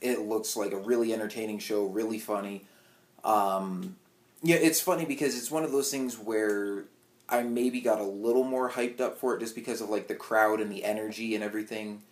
it looks like a really entertaining show, really funny. Um, yeah, it's funny because it's one of those things where I maybe got a little more hyped up for it just because of like the crowd and the energy and everything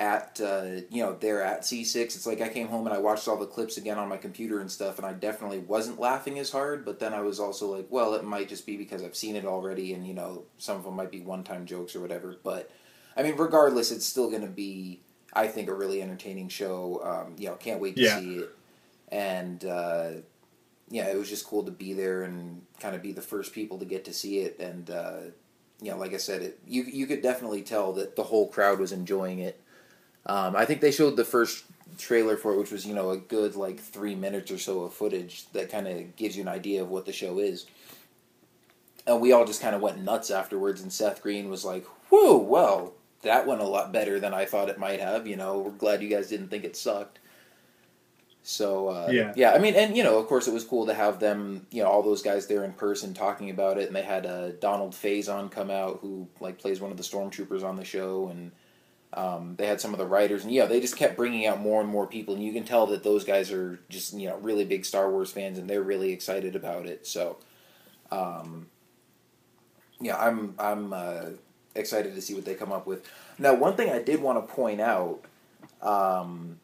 at uh, you know there at C6. It's like I came home and I watched all the clips again on my computer and stuff, and I definitely wasn't laughing as hard. But then I was also like, well, it might just be because I've seen it already, and you know some of them might be one time jokes or whatever. But I mean, regardless, it's still going to be I think a really entertaining show. Um, you know, can't wait to Yeah. see it. And uh, yeah, it was just cool to be there and kind of be the first people to get to see it. And uh, you know, like I said, it you you could definitely tell that the whole crowd was enjoying it. Um, I think they showed the first trailer for it, which was you know a good like three minutes or so of footage that kind of gives you an idea of what the show is. And we all just kind of went nuts afterwards. And Seth Green was like, "Whoa, well, that went a lot better than I thought it might have." You know, we're glad you guys didn't think it sucked. So uh, Yeah. yeah, I mean, and you know, of course, it was cool to have them, you know, all those guys there in person talking about it, and they had uh, Donald Faison come out, who like plays one of the stormtroopers on the show, and um, they had some of the writers, and yeah, they just kept bringing out more and more people, and you can tell that those guys are just you know really big Star Wars fans, and they're really excited about it. So, um, yeah, I'm I'm uh, excited to see what they come up with. Now, one thing I did want to point out. Um,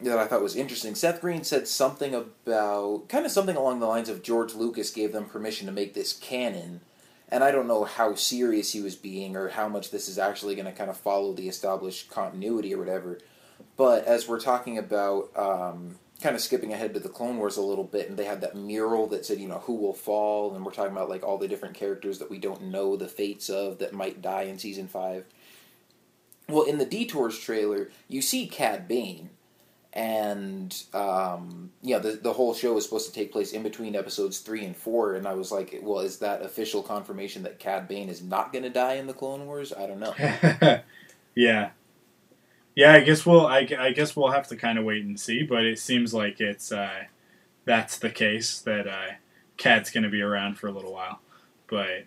that I thought was interesting. Seth Green said something about kind of something along the lines of George Lucas gave them permission to make this canon, and I don't know how serious he was being or how much this is actually going to kind of follow the established continuity or whatever. But as we're talking about, um, kind of skipping ahead to the Clone Wars a little bit, and they had that mural that said, you know, who will fall, and we're talking about like all the different characters that we don't know the fates of that might die in season five. Well, in the Detours trailer, you see Cad Bane and um, yeah, the the whole show is supposed to take place in between episodes three and four. And I was like, well, is that official confirmation that Cad Bane is not going to die in the Clone Wars? I don't know. [laughs] yeah, yeah. I guess we'll. I, I guess we'll have to kind of wait and see. But it seems like it's uh, that's the case that uh, Cad's going to be around for a little while. But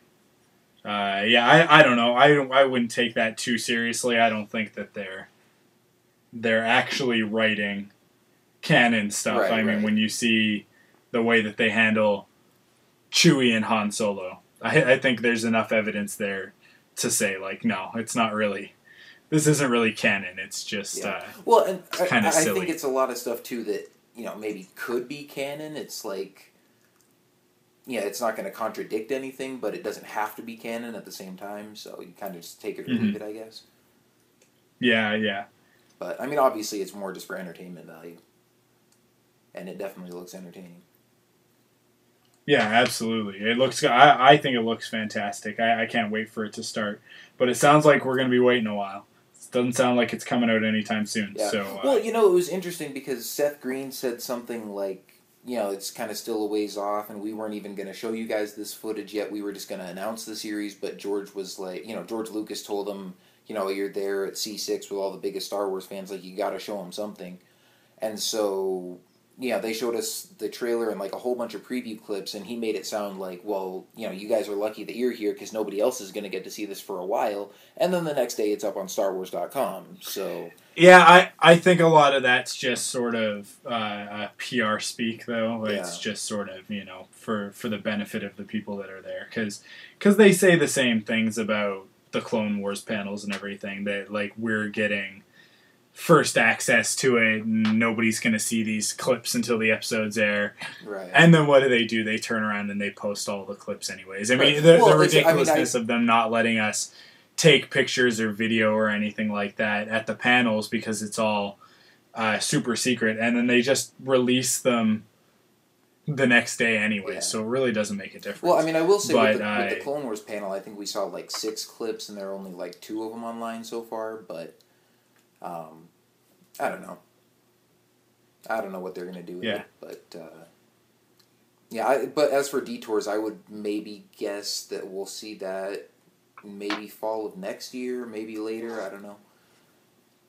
uh, yeah, I, I don't know. I I wouldn't take that too seriously. I don't think that they're they're actually writing canon stuff. Right, I mean, when you see the way that they handle Chewie and Han Solo, I, I think there's enough evidence there to say like, no, it's not really. This isn't really canon. It's just Yeah. uh, Well, and I, I think it's a lot of stuff too that you know maybe could be canon. It's like, yeah, it's not going to contradict anything, but it doesn't have to be canon at the same time. So you kind of just take it or leave it, I guess. yeah, yeah. But I mean, obviously, it's more just for entertainment value, and it definitely looks entertaining. Yeah, absolutely. It looks. I, I think it looks fantastic. I, I can't wait for it to start. But it sounds like we're going to be waiting a while. It doesn't sound like it's coming out anytime soon. Yeah. So uh, well, you know, it was interesting because Seth Green said something like, you know, it's kind of still a ways off, and we weren't even going to show you guys this footage yet. We were just going to announce the series, but George was like, you know, George Lucas told him, you know, you're there at C6 with all the biggest Star Wars fans, like, you got to show them something. And so, yeah, they showed us the trailer and like a whole bunch of preview clips, and he made it sound like, well, you know, you guys are lucky that you're here because nobody else is going to get to see this for a while. And then the next day, it's up on StarWars.com. So yeah, I, I think a lot of that's just sort of uh, uh, PR speak, though. It's Yeah. just sort of you know for for the benefit of the people that are there, because because they say the same things about the Clone Wars panels and everything that like we're getting first access to it. Nobody's going to see these clips until the episodes air. Right. And then what do they do? They turn around and they post all the clips anyways. I mean, Right. the, Well, the it's- I mean, I- ridiculousness of them not letting us take pictures or video or anything like that at the panels because it's all uh, super secret, and then they just release them the next day anyway. Yeah. So it really doesn't make a difference. Well, I mean, I will say with, the, with the Clone Wars panel, I think we saw like six clips, and there are only like two of them online so far. But um, I don't know. I don't know what they're gonna do with Yeah. it, but uh, yeah. I, but as for detours, I would maybe guess that we'll see that maybe fall of next year, maybe later. I don't know.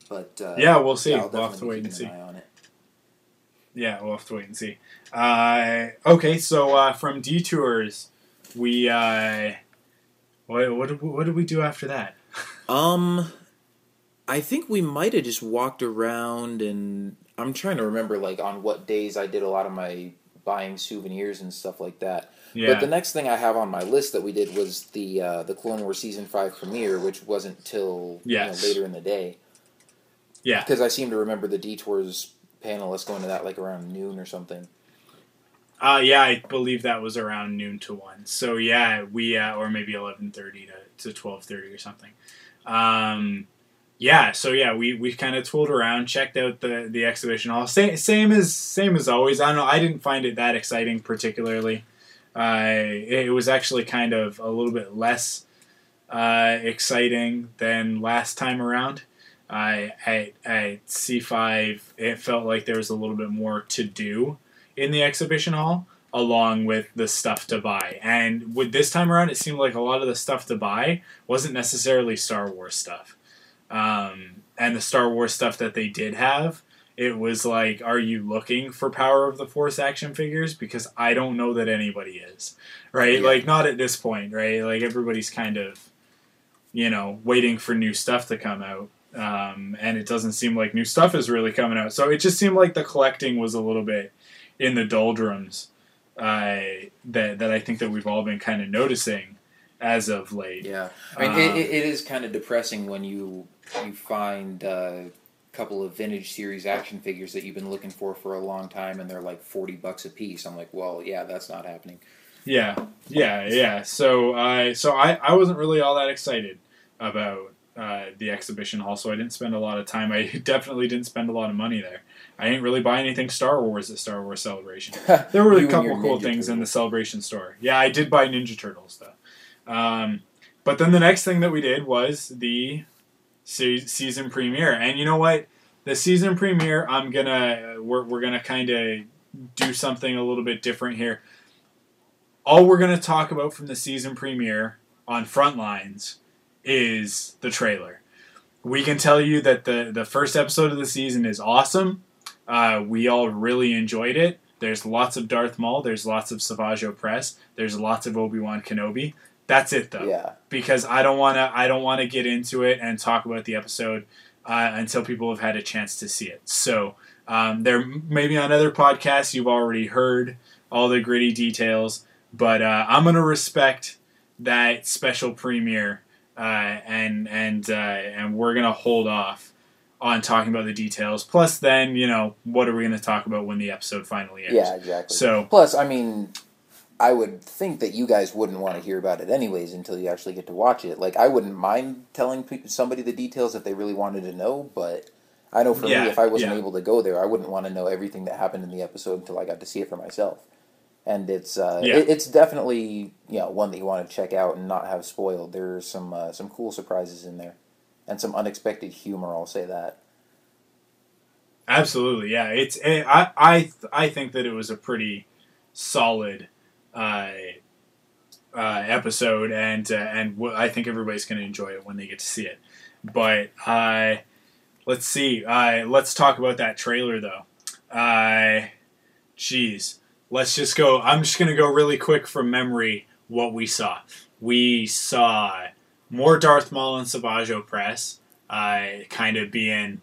But uh, yeah, we'll see. yeah, we'll have to wait and see. keeping an eye on it. Yeah, we'll have to wait and see. Uh, okay, so uh, from detours, we uh, what what did, we- what did we do after that? [laughs] Um, I think we might have just walked around and I'm trying to remember like on what days I did a lot of my buying souvenirs and stuff like that. Yeah, But the next thing I have on my list that we did was the uh, the Clone Wars season five premiere, which wasn't till Yes. you know, later in the day. yeah. Because I seem to remember the detours panel. going to that like around noon or something. Uh, yeah, I believe that was around noon to one. So yeah, we uh, or maybe eleven thirty to to twelve thirty or something. Um, yeah, so yeah, we, we kind of tooled around, checked out the the exhibition hall. Same same as same as always. I don't know. I didn't find it that exciting particularly. Uh, it was actually kind of a little bit less uh, exciting than last time around. I at, at C5, it felt like there was a little bit more to do in the exhibition hall, along with the stuff to buy. And with this time around, it seemed like a lot of the stuff to buy wasn't necessarily Star Wars stuff. Um, and the Star Wars stuff that they did have, it was like, are you looking for Power of the Force action figures? Because I don't know that anybody is, right? Yeah. Like, not at this point, right? Like, everybody's kind of, you know, waiting for new stuff to come out. Um, and it doesn't seem like new stuff is really coming out. So it just seemed like the collecting was a little bit in the doldrums uh, that that I think that we've all been kind of noticing as of late. Yeah, I mean Um, it, it, it is kind of depressing when you you find a couple of vintage series action figures that you've been looking for for a long time, and they're like forty bucks a piece. I'm like, well, yeah, that's not happening. Yeah, yeah, yeah. So I so I, I wasn't really all that excited about uh, the exhibition hall, so I didn't spend a lot of time. I [laughs] definitely didn't spend a lot of money there. I didn't really buy anything Star Wars at Star Wars Celebration. [laughs] There were a couple cool Ninja things in the Celebration store. Yeah, I did buy Ninja Turtles though. Um, but then the next thing that we did was the se- season premiere, and you know what? The season premiere, I'm gonna we're we're gonna kind of do something a little bit different here. All we're gonna talk about from the season premiere on Frontlines is the trailer. We can tell you that the the first episode of the season is awesome. Uh, we all really enjoyed it. There's lots of Darth Maul. There's lots of Savage Opress. There's lots of Obi Wan Kenobi. That's it though, Yeah, because I don't want to. I don't want to get into it and talk about the episode uh, until people have had a chance to see it. So um, there, maybe on other podcasts you've already heard all the gritty details, but uh, I'm gonna respect that special premiere uh, and and uh, and we're gonna hold off on talking about the details. Plus, then you know what are we gonna talk about when the episode finally ends? yeah, exactly. So Plus, I mean, I would think that you guys wouldn't want to hear about it anyways until you actually get to watch it. Like, I wouldn't mind telling somebody the details if they really wanted to know, but I know for Yeah, me, if I wasn't yeah. able to go there, I wouldn't want to know everything that happened in the episode until I got to see it for myself. And it's uh, Yeah. it, it's definitely you know one that you want to check out and not have spoiled. There's some uh, some cool surprises in there, and some unexpected humor. I'll say that. Absolutely, yeah. It's eh, I I I think that it was a pretty solid uh, uh, episode, and uh, and w- I think everybody's going to enjoy it when they get to see it. But uh, let's see. Uh, let's talk about that trailer though. Uh, geez, let's just go. I'm just going to go really quick from memory. What we saw, we saw more Darth Maul and Savage Opress, uh, kind of being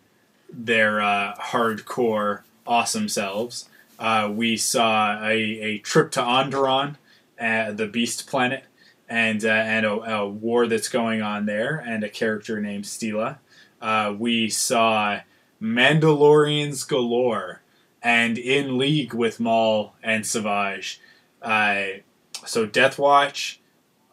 their uh, hardcore awesome selves. Uh, we saw a, a trip to Onderon, uh, the Beast Planet, and uh, and a, a war that's going on there, and a character named Steela. Uh, we saw Mandalorians galore and in league with Maul and Savage. Uh, so Death Watch,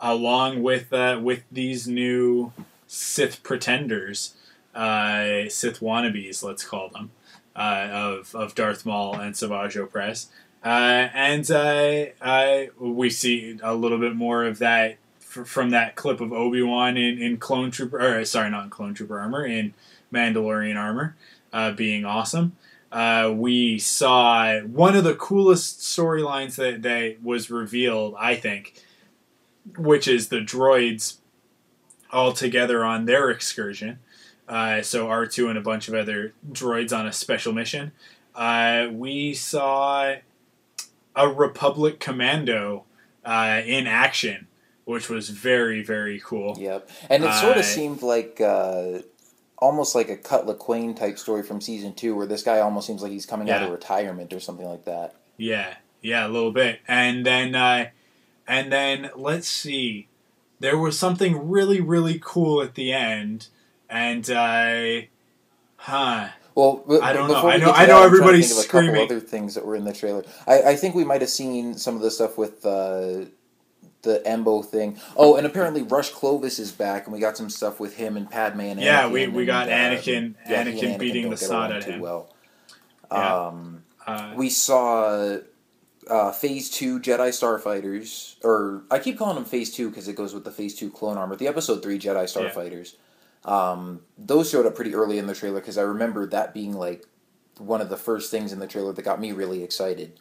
along with uh, with these new Sith pretenders, uh, Sith wannabes, let's call them, uh, of of Darth Maul and Savage Opress. Uh, and uh, we see a little bit more of that f- from that clip of Obi Wan in, in Clone Trooper, or sorry, not in Clone Trooper armor, in Mandalorian armor, uh, being awesome. Uh, we saw one of the coolest storylines that, that was revealed, I think, which is the droids all together on their excursion. Uh, so R2 and a bunch of other droids on a special mission. Uh, we saw a Republic commando uh, in action, which was very, very cool. Yep, and it sort Uh, of seemed like uh, almost like a Cut Lawquane type story from season two, where this guy almost seems like he's coming out of retirement or something like that. Yeah, yeah, a little bit. And then, uh, and then let's see, there was something really, really cool at the end, and uh, huh, Well, b- I don't know. I know- I know I'm trying to everybody's think of a couple screaming. other things that were in the trailer. I, I think we might have seen some of the stuff with uh, the Embo thing. Oh, and apparently Rush Clovis is back, and we got some stuff with him and Padme and Yeah, Anakin we- we and, got uh, Anakin- yeah, he Anakin beating the sod at him. Well, Yeah. um, uh, we saw uh, Phase Two Jedi Starfighters, or I keep calling them Phase Two because it goes with the Phase Two clone armor. The Episode Three Jedi Starfighters. Um, those showed up pretty early in the trailer because I remember that being like one of the first things in the trailer that got me really excited.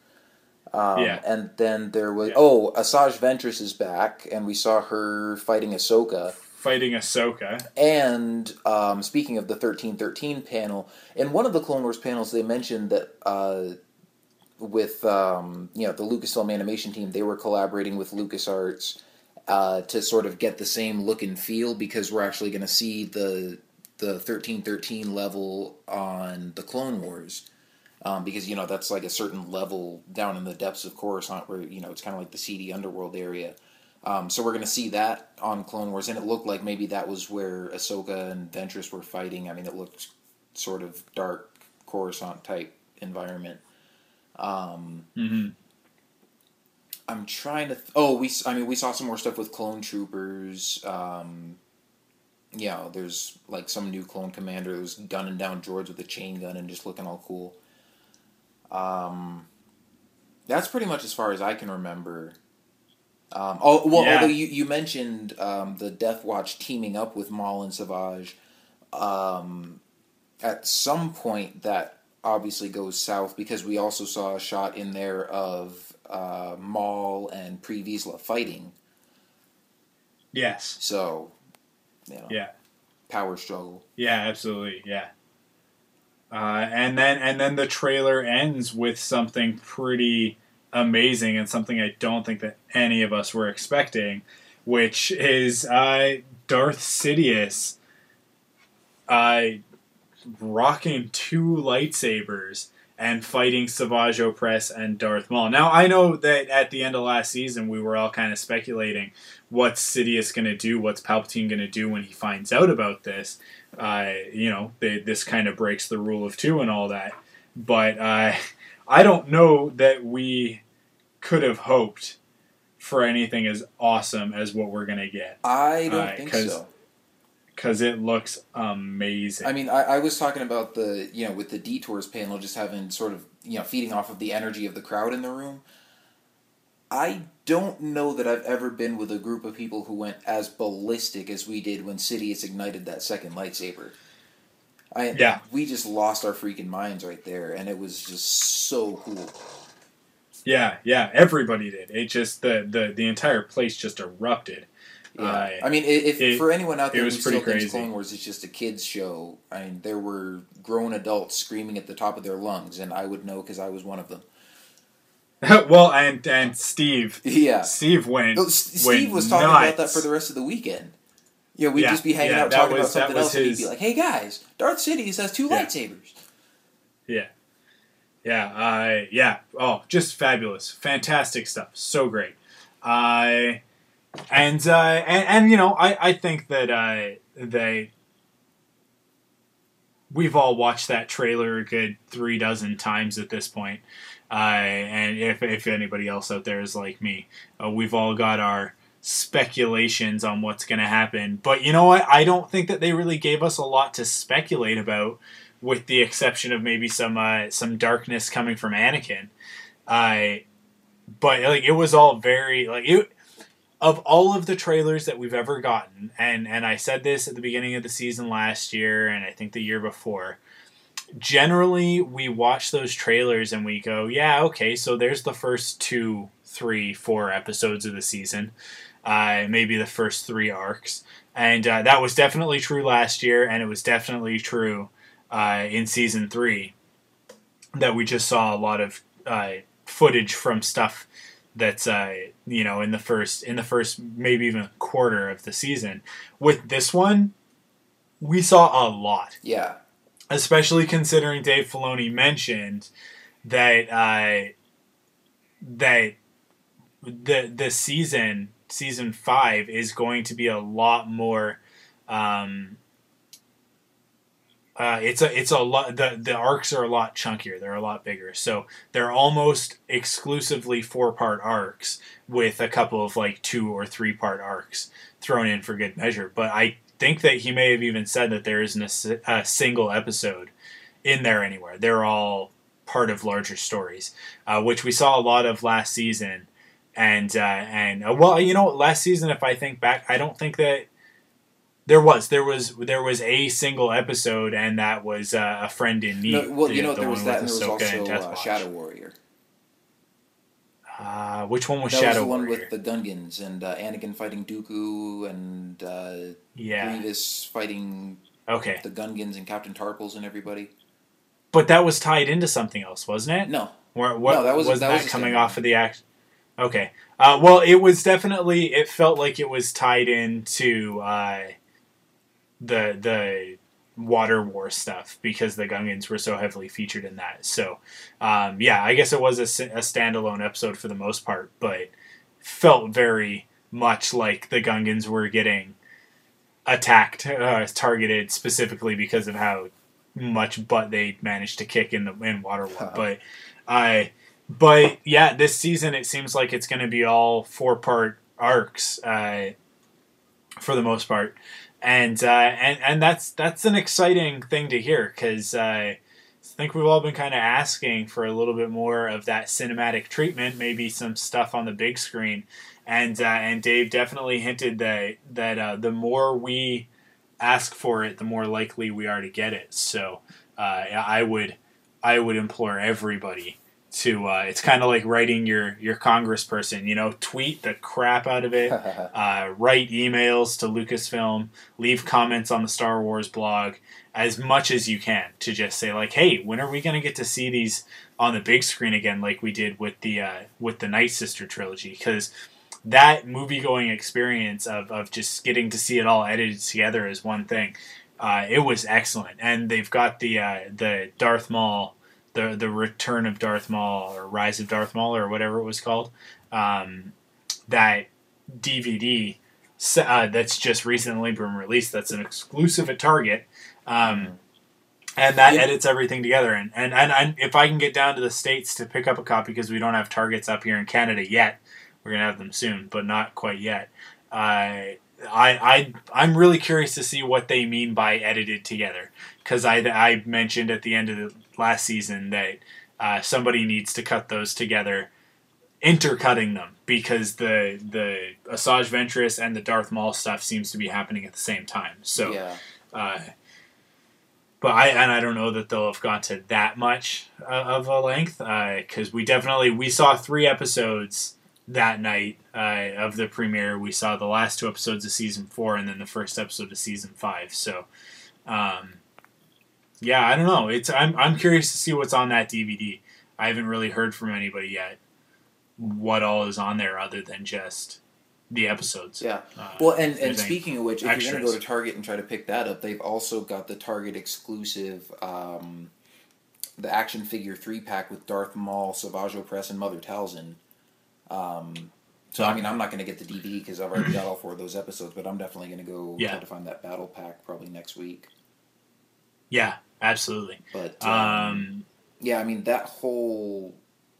Um, Yeah. And then there was Yeah. oh, Asajj Ventress is back, and we saw her fighting Ahsoka. fighting Ahsoka. And um, speaking of the thirteen thirteen panel, in one of the Clone Wars panels, they mentioned that uh, with um, you know the Lucasfilm animation team, they were collaborating with LucasArts uh, to sort of get the same look and feel because we're actually going to see the the thirteen thirteen level on the Clone Wars. Um, because you know that's like a certain level down in the depths of Coruscant, where you know it's kind of like the seedy underworld area. Um, so we're going to see that on Clone Wars, and it looked like maybe that was where Ahsoka and Ventress were fighting. I mean, it looked sort of dark Coruscant type environment. Um, hmm I'm trying to. Th- oh, we. I mean, we saw some more stuff with clone troopers. Um, you know, there's like some new clone commander who's gunning down droids with a chain gun and just looking all cool. Um, that's pretty much as far as I can remember. Um, oh well, Yeah. although you you mentioned um, the Death Watch teaming up with Maul and Savage. Um, at some point, that obviously goes south because we also saw a shot in there of uh, Maul and Pre Vizsla fighting. Yes. So, you know, Yeah. power struggle. Yeah, absolutely. Yeah. Uh, and then and then the trailer ends with something pretty amazing and something I don't think that any of us were expecting, which is uh, Darth Sidious uh, rocking two lightsabers and fighting Savage Opress and Darth Maul. Now I know that at the end of last season we were all kind of speculating what's Sidious going to do, what's Palpatine going to do when he finds out about this. Uh, you know, they, this kind of breaks the rule of two and all that. But uh, I don't know that we could have hoped for anything as awesome as what we're going to get I don't Alright, think so. Because it looks amazing. I mean, I, I was talking about the you know with the detours panel just having sort of you know feeding off of the energy of the crowd in the room. I don't know that I've ever been with a group of people who went as ballistic as we did when Sidious ignited that second lightsaber. I Yeah. we just lost our freaking minds right there, and it was just so cool. yeah, yeah, everybody did. It just the the the entire place just erupted. Yeah. Uh, I mean, if it- for anyone out there who was still pretty thinks crazy. Clone Wars is just a kids show, I mean, there were grown adults screaming at the top of their lungs, and I would know because I was one of them. [laughs] well, and and Steve, Yeah. Steve went. Well, S- went Steve was talking about that for the rest of the weekend. Yeah, we'd Yeah, just be hanging yeah, out talking was- about something that was else, and he'd be like, "Hey guys, Darth Sidious has two Yeah. lightsabers." Yeah. Yeah, uh, yeah. Oh, just fabulous. Fantastic stuff. So great. Uh, and, uh, and, and, you know, I, I think that, uh, they, we've all watched that trailer a good three dozen times at this point. Uh, and if, if anybody else out there is like me, uh, we've all got our speculations on what's going to happen. But you know what? I don't think that they really gave us a lot to speculate about, with the exception of maybe some uh, some darkness coming from Anakin. I, but like it was all very like it of all of the trailers that we've ever gotten, and and I said this at the beginning of the season last year, and I think the year before. Generally, we watch those trailers and we go, "Yeah, okay, so there's the first two, three, four episodes of the season, uh, maybe the first three arcs," and uh, that was definitely true last year, and it was definitely true uh, in season three. That we just saw a lot of uh, footage from stuff that's uh, you know in the first in the first maybe even quarter of the season. With this one, we saw a lot. Yeah. Especially considering Dave Filoni mentioned that uh, that the the season season five is going to be a lot more um, uh, it's a it's a lot the the arcs are a lot chunkier. They're a lot bigger. So they're almost exclusively four part arcs with a couple of like two or three part arcs thrown in for good measure. But i think that he may have even said that there isn't a, a single episode in there anywhere. They're all part of larger stories uh, which we saw a lot of last season. And uh, and uh, well you know last season if i think back i don't think that there was there was there was a single episode, and that was uh, a friend in need. No, well, the, you know, there was that, and there was also uh, Shadow Warrior. Uh, which one was that Shadow was the Warrior? one with the Gungans and uh, Anakin fighting Dooku and uh, yeah. Grievous fighting okay the Gungans and Captain Tarpals and everybody. But that was tied into something else, wasn't it? No. Where, what, no, that was, was that, that was coming off of the act? Okay. Uh, well, it was definitely. It felt like it was tied into uh, the the water war stuff because the Gungans were so heavily featured in that. So, um, yeah, I guess it was a, a, standalone episode for the most part, but felt very much like the Gungans were getting attacked, uh, targeted specifically because of how much butt they managed to kick in the in water war. But I, but yeah, this season it seems like it's going to be all four part arcs uh, for the most part and uh, and and that's that's an exciting thing to hear because uh, I think we've all been kind of asking for a little bit more of that cinematic treatment, maybe some stuff on the big screen, and uh, and Dave definitely hinted that that uh, the more we ask for it, the more likely we are to get it. So uh, I would I would implore everybody to uh, it's kind of like writing your your congressperson you know tweet the crap out of it [laughs] uh, write emails to lucasfilm leave comments on the star wars blog as much as you can to just say like hey when are we going to get to see these on the big screen again like we did with the uh, with the night sister trilogy? Because that movie going experience of, of just getting to see it all edited together is one thing. Uh, it was excellent. And they've got the uh, the darth maul the the Return of Darth Maul or Rise of Darth Maul or whatever it was called. Um, that DVD uh, that's just recently been released. That's an exclusive at Target. Um, and that yeah. edits everything together. And, and, and, and if I can get down to the States to pick up a copy because we don't have Targets up here in Canada yet, we're going to have them soon, but not quite yet. Uh, I, I I'm really curious to see what they mean by edited together because I I mentioned at the end of the last season that uh, somebody needs to cut those together, intercutting them because the the Asajj Ventress and the Darth Maul stuff seems to be happening at the same time. So, yeah. uh, but I and I don't know that they'll have gone to that much uh, of a length because uh, we definitely we saw three episodes that night uh, of the premiere. We saw the last two episodes of season four and then the first episode of season five. So. Um, yeah, I don't know. It's I'm I'm curious to see what's on that DVD. I haven't really heard from anybody yet what all is on there other than just the episodes. Yeah. Uh, well, and and speaking of which, if extras. you're going to go to Target and try to pick that up, they've also got the Target exclusive, um, the action figure three pack with Darth Maul, Savage Opress, and Mother Talzin. Um, so I mean, I'm not going to get the DVD because I've already got all four of those episodes, but I'm definitely going to go yeah. try to find that battle pack probably next week. Yeah, absolutely. But um, Um, yeah, I mean that whole.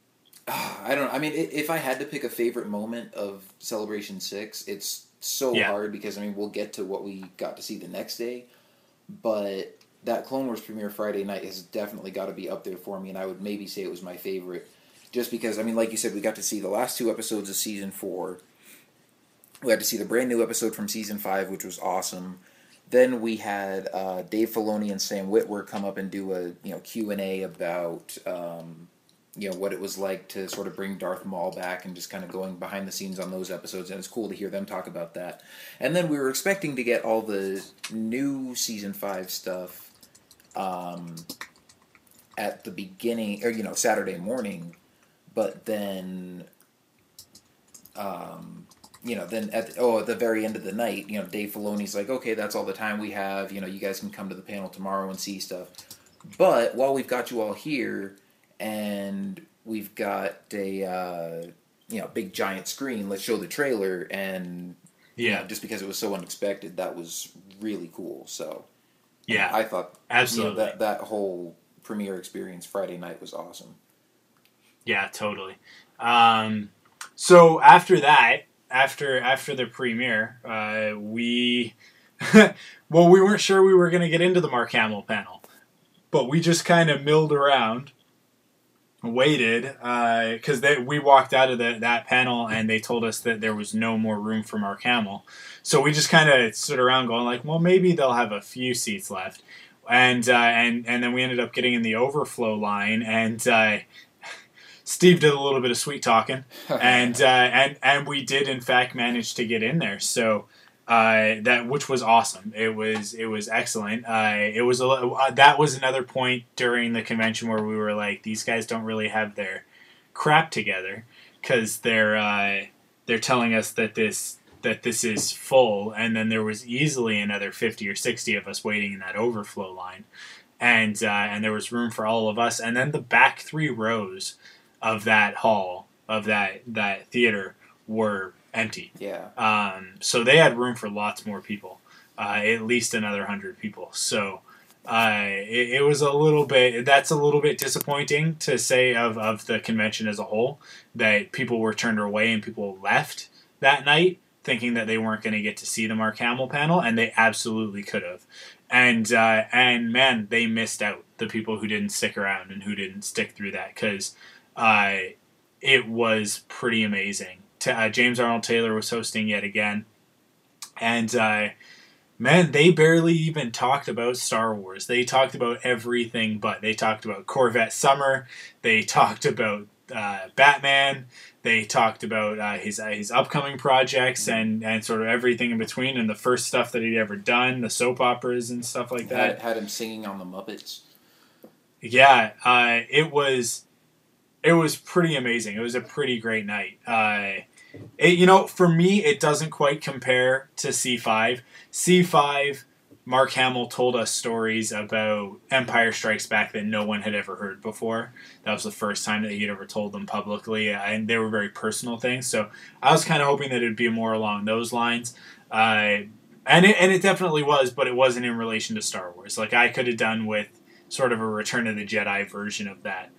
[sighs] I don't. Know. I mean, if I had to pick a favorite moment of Celebration Six, it's so Yeah. hard because I mean we'll get to what we got to see the next day, but that Clone Wars premiere Friday night has definitely got to be up there for me, and I would maybe say it was my favorite, just because I mean, like you said, we got to see the last two episodes of season four. We had to see the brand new episode from season five, which was awesome. Then we had uh, Dave Filoni and Sam Witwer come up and do a you know Q and A about um, you know what it was like to sort of bring Darth Maul back and just kind of going behind the scenes on those episodes, and it's cool to hear them talk about that. And then we were expecting to get all the new season five stuff um, at the beginning, or you know Saturday morning, but then um, you know, then at the, oh at the very end of the night, you know, Dave Filoni's like, okay, that's all the time we have. You know, you guys can come to the panel tomorrow and see stuff. But while we've got you all here, and we've got a uh, you know big giant screen, let's show the trailer. And you know, yeah, just because it was so unexpected, that was really cool. So yeah, I thought you know, absolutely. that that whole premiere experience Friday night was awesome. Yeah, totally. Um, so after that, after after the premiere, uh, we [laughs] well, we weren't sure we were going to get into the Mark Hamill panel, but we just kind of milled around, waited because they we walked out of the, that panel and they told us that there was no more room for Mark Hamill. So we just kind of stood around going like, well, maybe they'll have a few seats left. And uh, and and then we ended up getting in the overflow line, and uh, Steve did a little bit of sweet talking, [laughs] and uh, and and we did in fact manage to get in there. So uh, that which was awesome. It was it was excellent. Uh, it was a, uh, that was another point during the convention where we were like, these guys don't really have their crap together because they're uh, they're telling us that this that this is full, and then there was easily another fifty or sixty of us waiting in that overflow line, and uh, and there was room for all of us, and then the back three rows of that hall of that that theater were empty. yeah. Um, so they had room for lots more people, uh, at least another hundred people. So uh, it, it was a little bit. That's a little bit disappointing to say of of the convention as a whole that people were turned away and people left that night thinking that they weren't going to get to see the Mark Hamill panel, and they absolutely could have. And uh, and man, they missed out the people who didn't stick around and who didn't stick through that because uh, it was pretty amazing. T- uh, James Arnold Taylor was hosting yet again, and uh, man, they barely even talked about Star Wars. They talked about everything, but they talked about Corvette Summer. They talked about uh, Batman. They talked about uh, his uh, his upcoming projects and, and sort of everything in between, and the first stuff that he'd ever done, the soap operas and stuff like that. Had, had him singing on the Muppets. Yeah, uh, it was it was pretty amazing. It was a pretty great night. Uh, it, you know, for me, it doesn't quite compare to C5. C5, Mark Hamill told us stories about Empire Strikes Back that no one had ever heard before. That was the first time that he'd ever told them publicly, and they were very personal things. So I was kind of hoping that it'd be more along those lines. Uh, and it, and it definitely was, but it wasn't in relation to Star Wars. Like I could have done with sort of a Return of the Jedi version of that.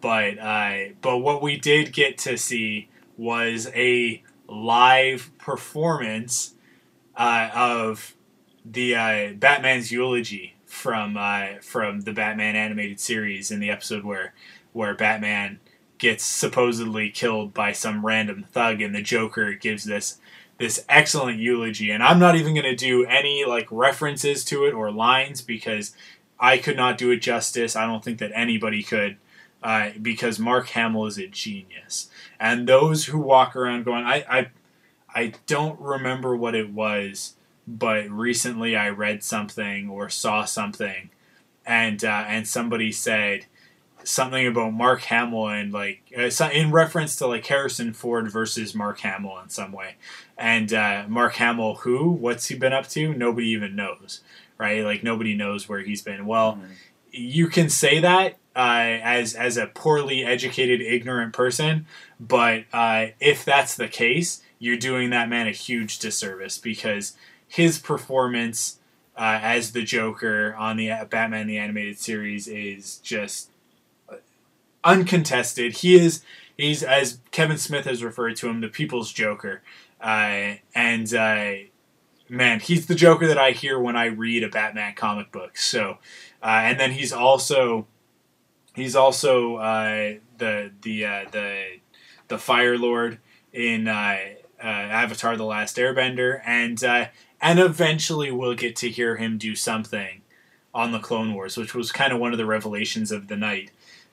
But uh, but what we did get to see was a live performance uh, of the uh, Batman's eulogy from uh, from the Batman animated series in the episode where where Batman gets supposedly killed by some random thug and the Joker gives this this excellent eulogy and I'm not even going to do any like references to it or lines because I could not do it justice. I don't think that anybody could uh, because Mark Hamill is a genius. And those who walk around going, I, I, I don't remember what it was, but recently I read something or saw something, and uh, and somebody said something about Mark Hamill and like uh, in reference to like Harrison Ford versus Mark Hamill in some way, and uh, Mark Hamill, who what's he been up to? Nobody even knows, right? Like nobody knows where he's been. Well, you can say that uh, as as a poorly educated, ignorant person, but uh, if that's the case, you're doing that man a huge disservice because his performance uh, as the Joker on the uh, Batman the Animated Series is just uh, uncontested. He is he's as Kevin Smith has referred to him, the people's Joker, uh, and man, he's the Joker that I hear when I read a Batman comic book. So, uh, and then he's also he's also uh, the the uh, the the Fire Lord in uh, uh, Avatar: The Last Airbender, and uh, and eventually we'll get to hear him do something on the Clone Wars, which was kind of one of the revelations of the night.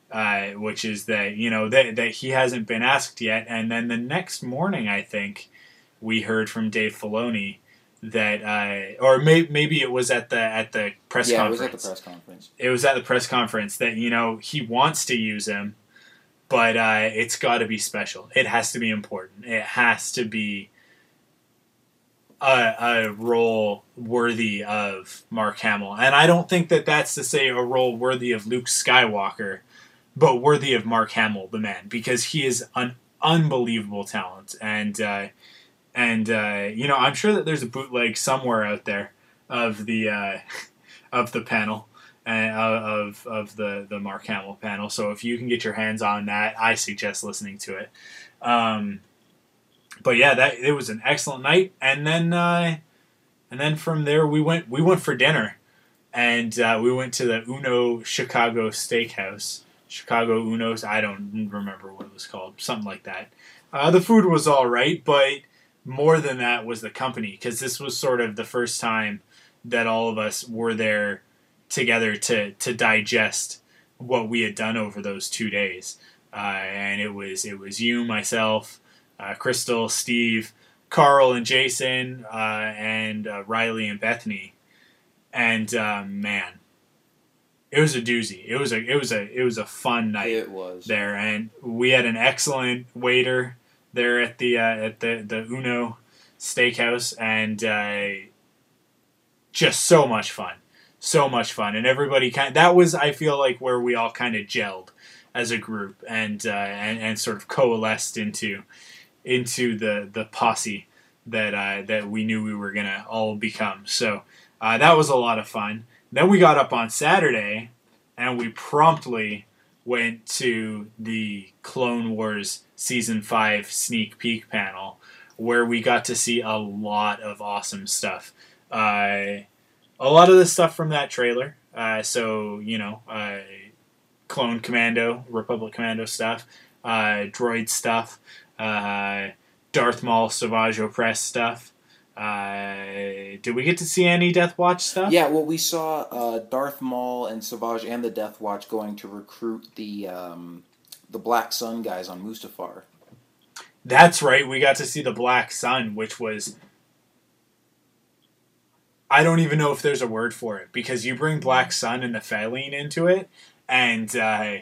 Uh, which is that you know that that he hasn't been asked yet, and then the next morning, I think we heard from Dave Filoni that, uh, or may, maybe it was at the at the press yeah, conference. it was at the press conference. It was at the press conference that you know he wants to use him, but uh, it's got to be special. It has to be important. It has to be a, a role worthy of Mark Hamill, and I don't think that that's to say a role worthy of Luke Skywalker, but worthy of Mark Hamill, the man, because he is an unbelievable talent, and uh, and uh, you know I'm sure that there's a bootleg somewhere out there of the uh, [laughs] of the panel uh, of of the the Mark Hamill panel. So if you can get your hands on that, I suggest listening to it. Um, but yeah, that it was an excellent night, and then uh, and then from there we went we went for dinner, and uh, we went to the Uno Chicago Steakhouse. Chicago Uno's, I don't remember what it was called, something like that. Uh, the food was all right, but more than that was the company because this was sort of the first time that all of us were there together to to digest what we had done over those two days. Uh, and it was it was you, myself, uh, Crystal, Steve, Carl, and Jason, uh, and uh, Riley and Bethany. And um, man, it was a doozy. It was a it was a it was a fun night It was. there, and we had an excellent waiter there at the uh, at the the Uno Steakhouse, and uh, just so much fun, so much fun, and everybody kind. Of, That was I feel like where we all kind of gelled as a group and uh, and and sort of coalesced into into the the posse that uh, that we knew we were gonna all become. So uh, that was a lot of fun. Then we got up on Saturday, and we promptly went to the Clone Wars season five sneak peek panel, where we got to see a lot of awesome stuff. Uh, a lot of the stuff from that trailer. Uh, so you know, uh, Clone Commando, Republic Commando stuff, uh, Droid stuff, uh, Darth Maul Savage Opress stuff. Uh, did we get to see any Death Watch stuff? Yeah, well, we saw Darth Maul and Savage and the Death Watch going to recruit the um, the Black Sun guys on Mustafar. That's right. We got to see the Black Sun, which was. I don't even know if there's a word for it because you bring Black Sun and the Falleen into it, and uh,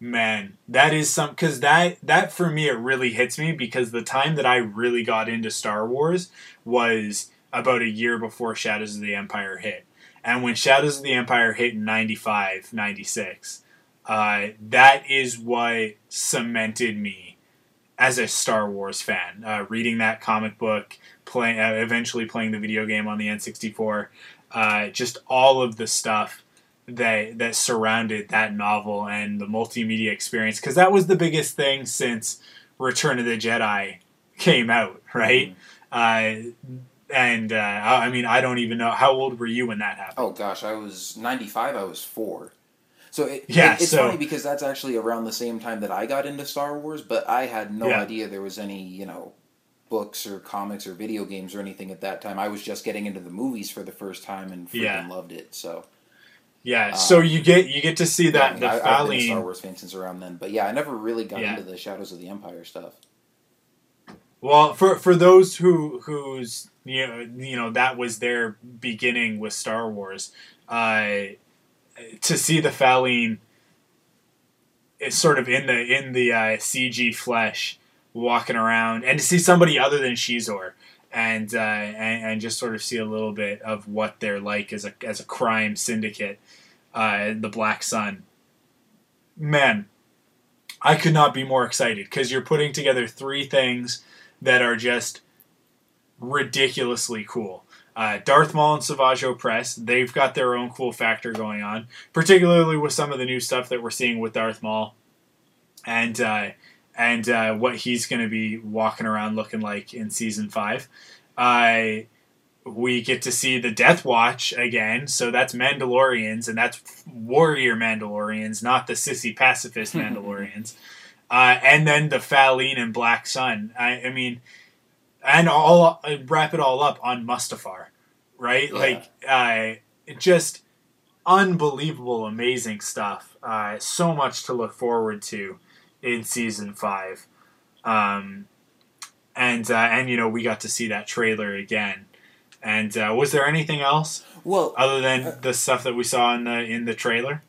man, that is some because that that for me it really hits me because the time that I really got into Star Wars was about a year before Shadows of the Empire hit, and when Shadows of the Empire hit in 95, 96, uh, that is what cemented me as a Star Wars fan. Uh, reading that comic book, playing, uh, eventually playing the video game on the N64, uh, just all of the stuff that that surrounded that novel and the multimedia experience, because that was the biggest thing since Return of the Jedi came out, right? Uh, and uh, I mean, I don't even know how old were you when that happened. Oh gosh, I was ninety five. I was four. So it, Yeah, it- it's so- funny because that's actually around the same time that I got into Star Wars, but I had no Yeah. idea there was any you know books or comics or video games or anything at that time. I was just getting into the movies for the first time and freaking Yeah. loved it. So Yeah, so you get you get to see yeah, that I mean, the I, I've been a Star Wars fan since around then. But yeah, I never really got Yeah. into the Shadows of the Empire stuff. Well, for for those who who's you know you know that was their beginning with Star Wars, uh, to see the Falleen is sort of in the in the uh, CG flesh walking around, and to see somebody other than Xizor, and, uh, and and just sort of see a little bit of what they're like as a as a crime syndicate, uh, the Black Sun. Man, I could not be more excited because you're putting together three things that are just ridiculously cool. Uh, Darth Maul and Savage Opress, they've got their own cool factor going on, particularly with some of the new stuff that we're seeing with Darth Maul, and uh, and uh, what he's going to be walking around looking like in season five. Uh, we get to see the Death Watch again, so that's Mandalorians, and that's warrior Mandalorians, not the sissy pacifist [laughs] Mandalorians. Uh, and then the Falleen and Black Sun. I, I mean, and all uh, wrap it all up on Mustafar, right? Yeah. Like, uh, just unbelievable, amazing stuff. Uh, so much to look forward to in season five, um, and uh, and you know we got to see that trailer again. And uh, was there anything else Well, other than the stuff that we saw in the in the trailer?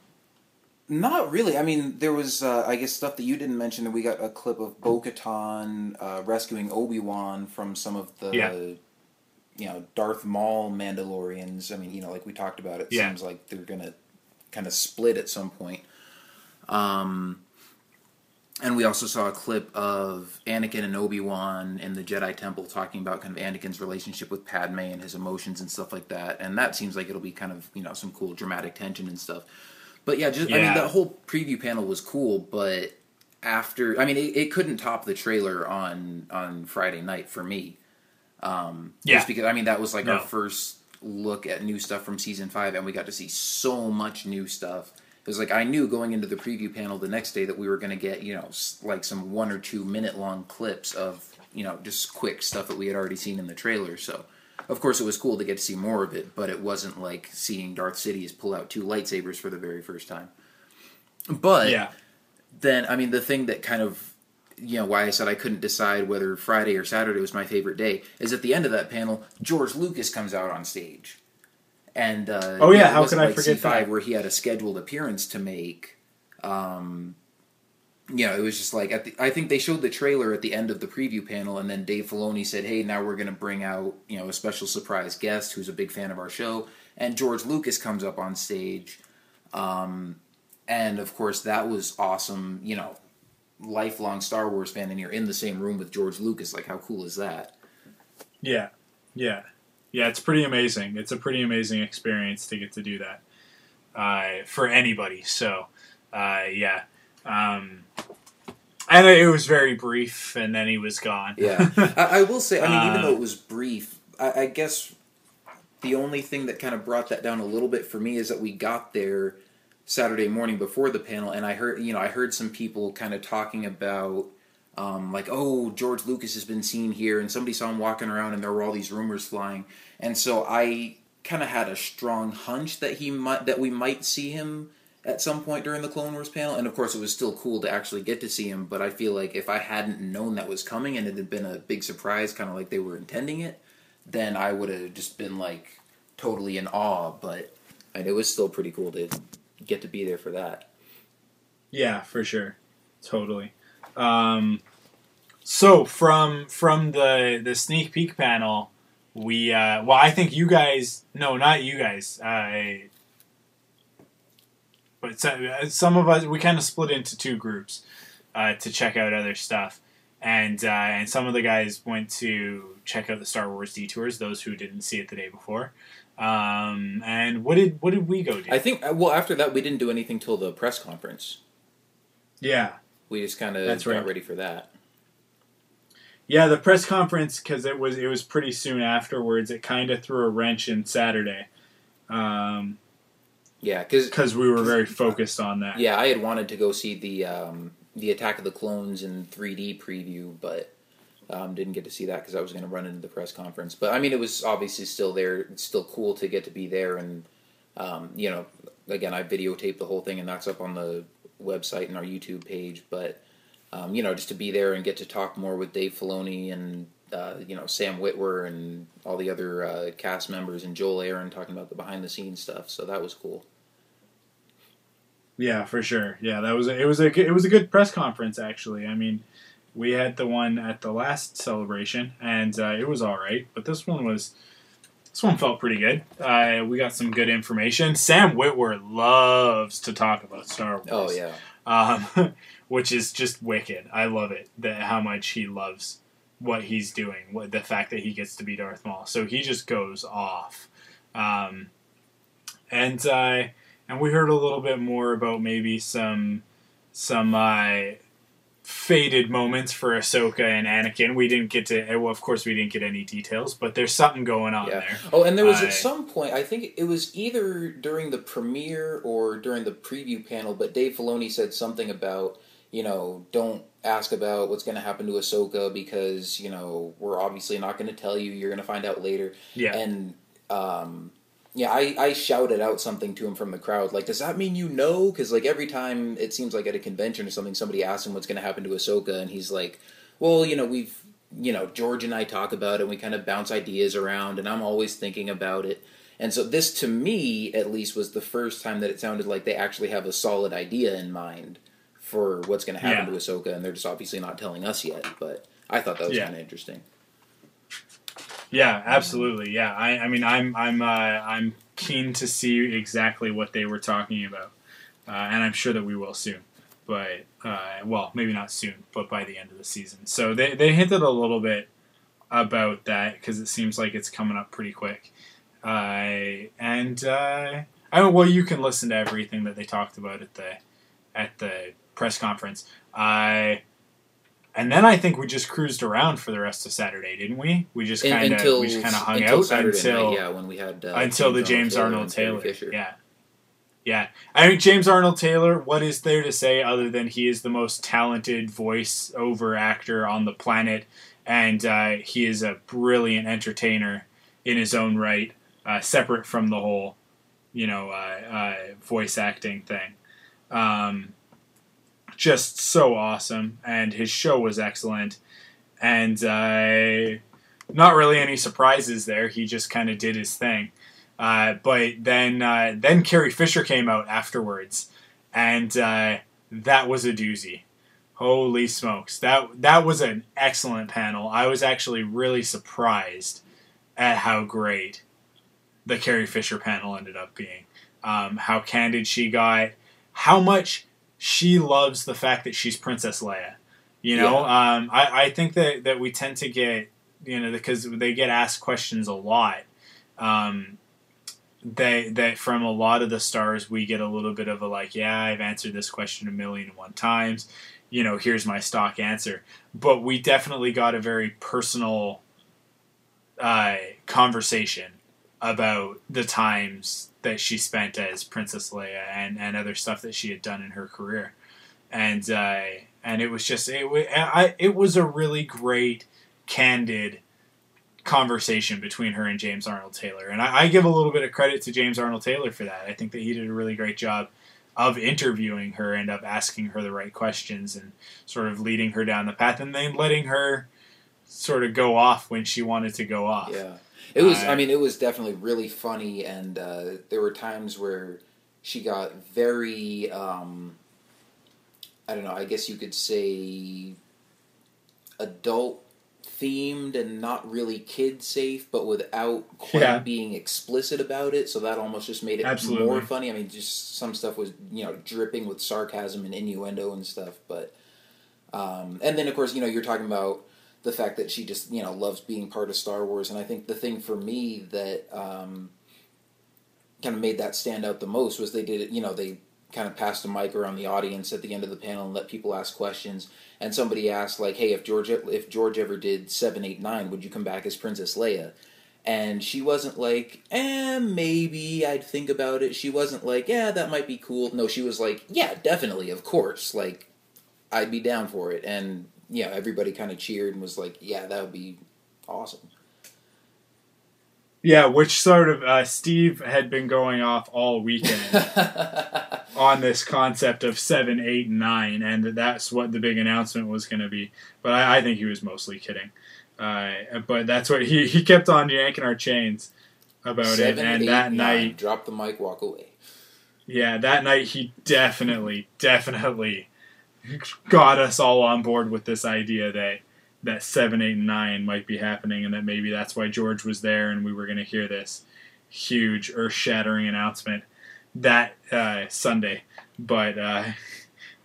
Not really. I mean, there was, uh, I guess, stuff that you didn't mention. That we got a clip of Bo-Katan uh, rescuing Obi Wan from some of the, Yeah. you know, Darth Maul Mandalorians. I mean, you know, like we talked about, it Yeah. seems like they're gonna kind of split at some point. Um, and we also saw a clip of Anakin and Obi Wan in the Jedi Temple talking about kind of Anakin's relationship with Padme and his emotions and stuff like that. And that seems like it'll be kind of you know some cool dramatic tension and stuff. But yeah, just I mean Yeah. that whole preview panel was cool, but after I mean it, it couldn't top the trailer on on Friday night for me. Um, Yeah. just because I mean that was like No. our first look at new stuff from season five, and we got to see so much new stuff. It was like I knew going into the preview panel the next day that we were going to get you know like some one or two minute long clips of you know just quick stuff that we had already seen in the trailer. So of course it was cool to get to see more of it, but it wasn't like seeing Darth Sidious pull out two lightsabers for the very first time. But yeah, then I mean the thing that kind of you know why I said I couldn't decide whether Friday or Saturday was my favorite day is at the end of that panel George Lucas comes out on stage, and uh, Oh, yeah, you know, how wasn't could I forget C5 that? where he had a scheduled appearance to make. Um, you know, it was just like the, I think they showed the trailer at the end of the preview panel, and then Dave Filoni said, "Hey, now we're going to bring out you know a special surprise guest who's a big fan of our show," and George Lucas comes up on stage. Um, and of course, that was awesome. You know, lifelong Star Wars fan, and you're in the same room with George Lucas. Like, how cool is that? yeah, yeah, yeah. It's pretty amazing. It's a pretty amazing experience to get to do that uh, for anybody. So, uh, yeah. Um, and it was very brief, and then he was gone. Yeah, I, I will say. I mean, even Uh, though it was brief, I, I guess the only thing that kind of brought that down a little bit for me is that we got there Saturday morning before the panel, and I heard, you know, I heard some people kind of talking about. Um, like, oh, George Lucas has been seen here, and somebody saw him walking around, and there were all these rumors flying, and so I kind of had a strong hunch that he might that we might see him at some point during the Clone Wars panel, and of course, it was still cool to actually get to see him. But I feel like if I hadn't known that was coming, and it had been a big surprise, kind of like they were intending it, then I would have just been like totally in awe. But it was still pretty cool to get to be there for that. Yeah, for sure, totally. Um, so from from the the sneak peek panel, we uh, well, I think you guys, no, not you guys, uh, but some of us we kind of split into two groups uh, to check out other stuff, and uh, and some of the guys went to check out the Star Wars detours. Those who didn't see it the day before. Um, and what did what did we go do? I think well after that we didn't do anything till the press conference. yeah, We just kind of got right. ready for that. Yeah, the press conference because it was it was pretty soon afterwards. It kind of threw a wrench in Saturday, um, Yeah, because we were very focused on that. yeah, I had wanted to go see the um, the Attack of the Clones in 3D preview, but um, didn't get to see that because I was going to run into the press conference. But I mean, it was obviously still there. It's still cool to get to be there, and um, you know, again, I videotaped the whole thing, and that's up on the website and our YouTube page. But um, you know, just to be there and get to talk more with Dave Filoni and uh, you know Sam Witwer and all the other uh, cast members and Joel Aron talking about the behind the scenes stuff. So that was cool. Yeah, for sure. Yeah, that was a, it was a good- it was a good press conference actually. I mean, we had the one at the last celebration, and uh, it was all right. But this one was this one felt pretty good. Uh, we got some good information. Sam Witwer loves to talk about Star Wars. Oh yeah. um, [laughs] which is just wicked. I love it that how much he loves what he's doing, what the fact that he gets to be Darth Maul. So he just goes off. Um, and uh, and we heard a little bit more about maybe some some uh, faded moments for Ahsoka and Anakin. We didn't get to, well, of course, we didn't get any details, but there's something going on Yeah. there. Oh, and there was at some point, I think it was either during the premiere or during the preview panel, but Dave Filoni said something about, you know, don't ask about what's going to happen to Ahsoka because, you know, we're obviously not going to tell you. You're going to find out later. Yeah. And, um, yeah, I, I shouted out something to him from the crowd. Like, does that mean you know? Because, like, every time it seems like at a convention or something, somebody asks him what's going to happen to Ahsoka, and he's like, well, you know, we've, you know, George and I talk about it, and we kind of bounce ideas around, and I'm always thinking about it. And so, this to me, at least, was the first time that it sounded like they actually have a solid idea in mind for what's going to happen Yeah. to Ahsoka, and they're just obviously not telling us yet. But I thought that was Yeah. kind of interesting. Yeah, absolutely. Yeah, I, I mean, I'm, I'm, uh, I'm keen to see exactly what they were talking about, uh, and I'm sure that we will soon. But, uh, well, maybe not soon, but by the end of the season. So they, they hinted a little bit about that because it seems like it's coming up pretty quick. Uh, and uh, I mean, well, you can listen to everything that they talked about at the at the press conference. I. and then I think we just cruised around for the rest of Saturday, didn't we? We just kind of we just kind of hung out Saturday until night, yeah, when we had uh, until the James Arnold Taylor. Fisher. Yeah. Yeah. I mean, James Arnold Taylor, what is there to say other than he is the most talented voice over actor on the planet and uh, he is a brilliant entertainer in his own right, uh, separate from the whole, you know, uh, uh, voice acting thing. Um, just so awesome. And his show was excellent. And uh, not really any surprises there. He just kind of did his thing. Uh, but then uh, then Carrie Fisher came out afterwards, and uh, that was a doozy. Holy smokes! That that was an excellent panel. I was actually really surprised at how great the Carrie Fisher panel ended up being. Um, how candid she got, how much she loves the fact that she's Princess Leia. You know, um, I, I think that, that we tend to get, you know, because they get asked questions a lot. Um, they that from a lot of the stars we get a little bit of a like, yeah, I've answered this question a million and one times. You know, here's my stock answer. But we definitely got a very personal uh, conversation about the times that she spent as Princess Leia and, and other stuff that she had done in her career, and uh, and it was just it wa- I, it was a really great, candid conversation between her and James Arnold Taylor, and I, I give a little bit of credit to James Arnold Taylor for that. I think that he did a really great job of interviewing her and of asking her the right questions and sort of leading her down the path, and then letting her sort of go off when she wanted to go off. Yeah, it was. Uh, I mean, it was definitely really funny, and uh, there were times where she got very. Um, I don't know. I guess you could say adult themed and not really kid safe, but without quite Yeah. being explicit about it. So that almost just made it Absolutely. more funny. I mean, just some stuff was you know dripping with sarcasm and innuendo and stuff, but. Um, and then of course you know you're talking about the fact that she just you know loves being part of Star Wars, and I think the thing for me that um, kind of made that stand out the most was they did it. You know, they kind of passed a mic around the audience at the end of the panel and let people ask questions. And somebody asked like, "Hey, if George if George ever did seven, eight, nine, would you come back as Princess Leia?" And she wasn't like, eh, maybe I'd think about it. She wasn't like, yeah, that might be cool. No, she was like, yeah, definitely, of course. Like, I'd be down for it. And yeah, everybody kind of cheered and was like, yeah, that would be awesome. Yeah, which sort of uh, Steve had been going off all weekend [laughs] on this concept of seven, eight, and nine, and that's what the big announcement was going to be. But I, I think he was mostly kidding. Uh, but that's what he he kept on yanking our chains about Seven, it, and eight, that nine, night, drop the mic, walk away. yeah, that night he definitely, definitely got us all on board with this idea that that seven, eight, and nine might be happening, and that maybe that's why George was there, and we were going to hear this huge, earth-shattering announcement that uh, Sunday. But uh,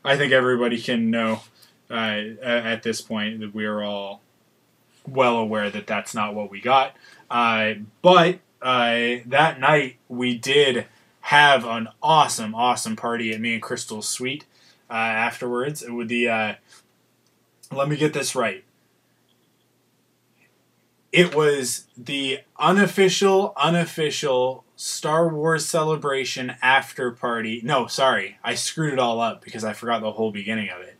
I think everybody can know uh, at this point that we're all well aware that that's not what we got. Uh, but uh, that night we did have an awesome, awesome party at me and Crystal's suite uh, afterwards. With the uh, let me get this right. It was the unofficial, unofficial Star Wars Celebration after party. No, sorry, I screwed it all up because I forgot the whole beginning of it.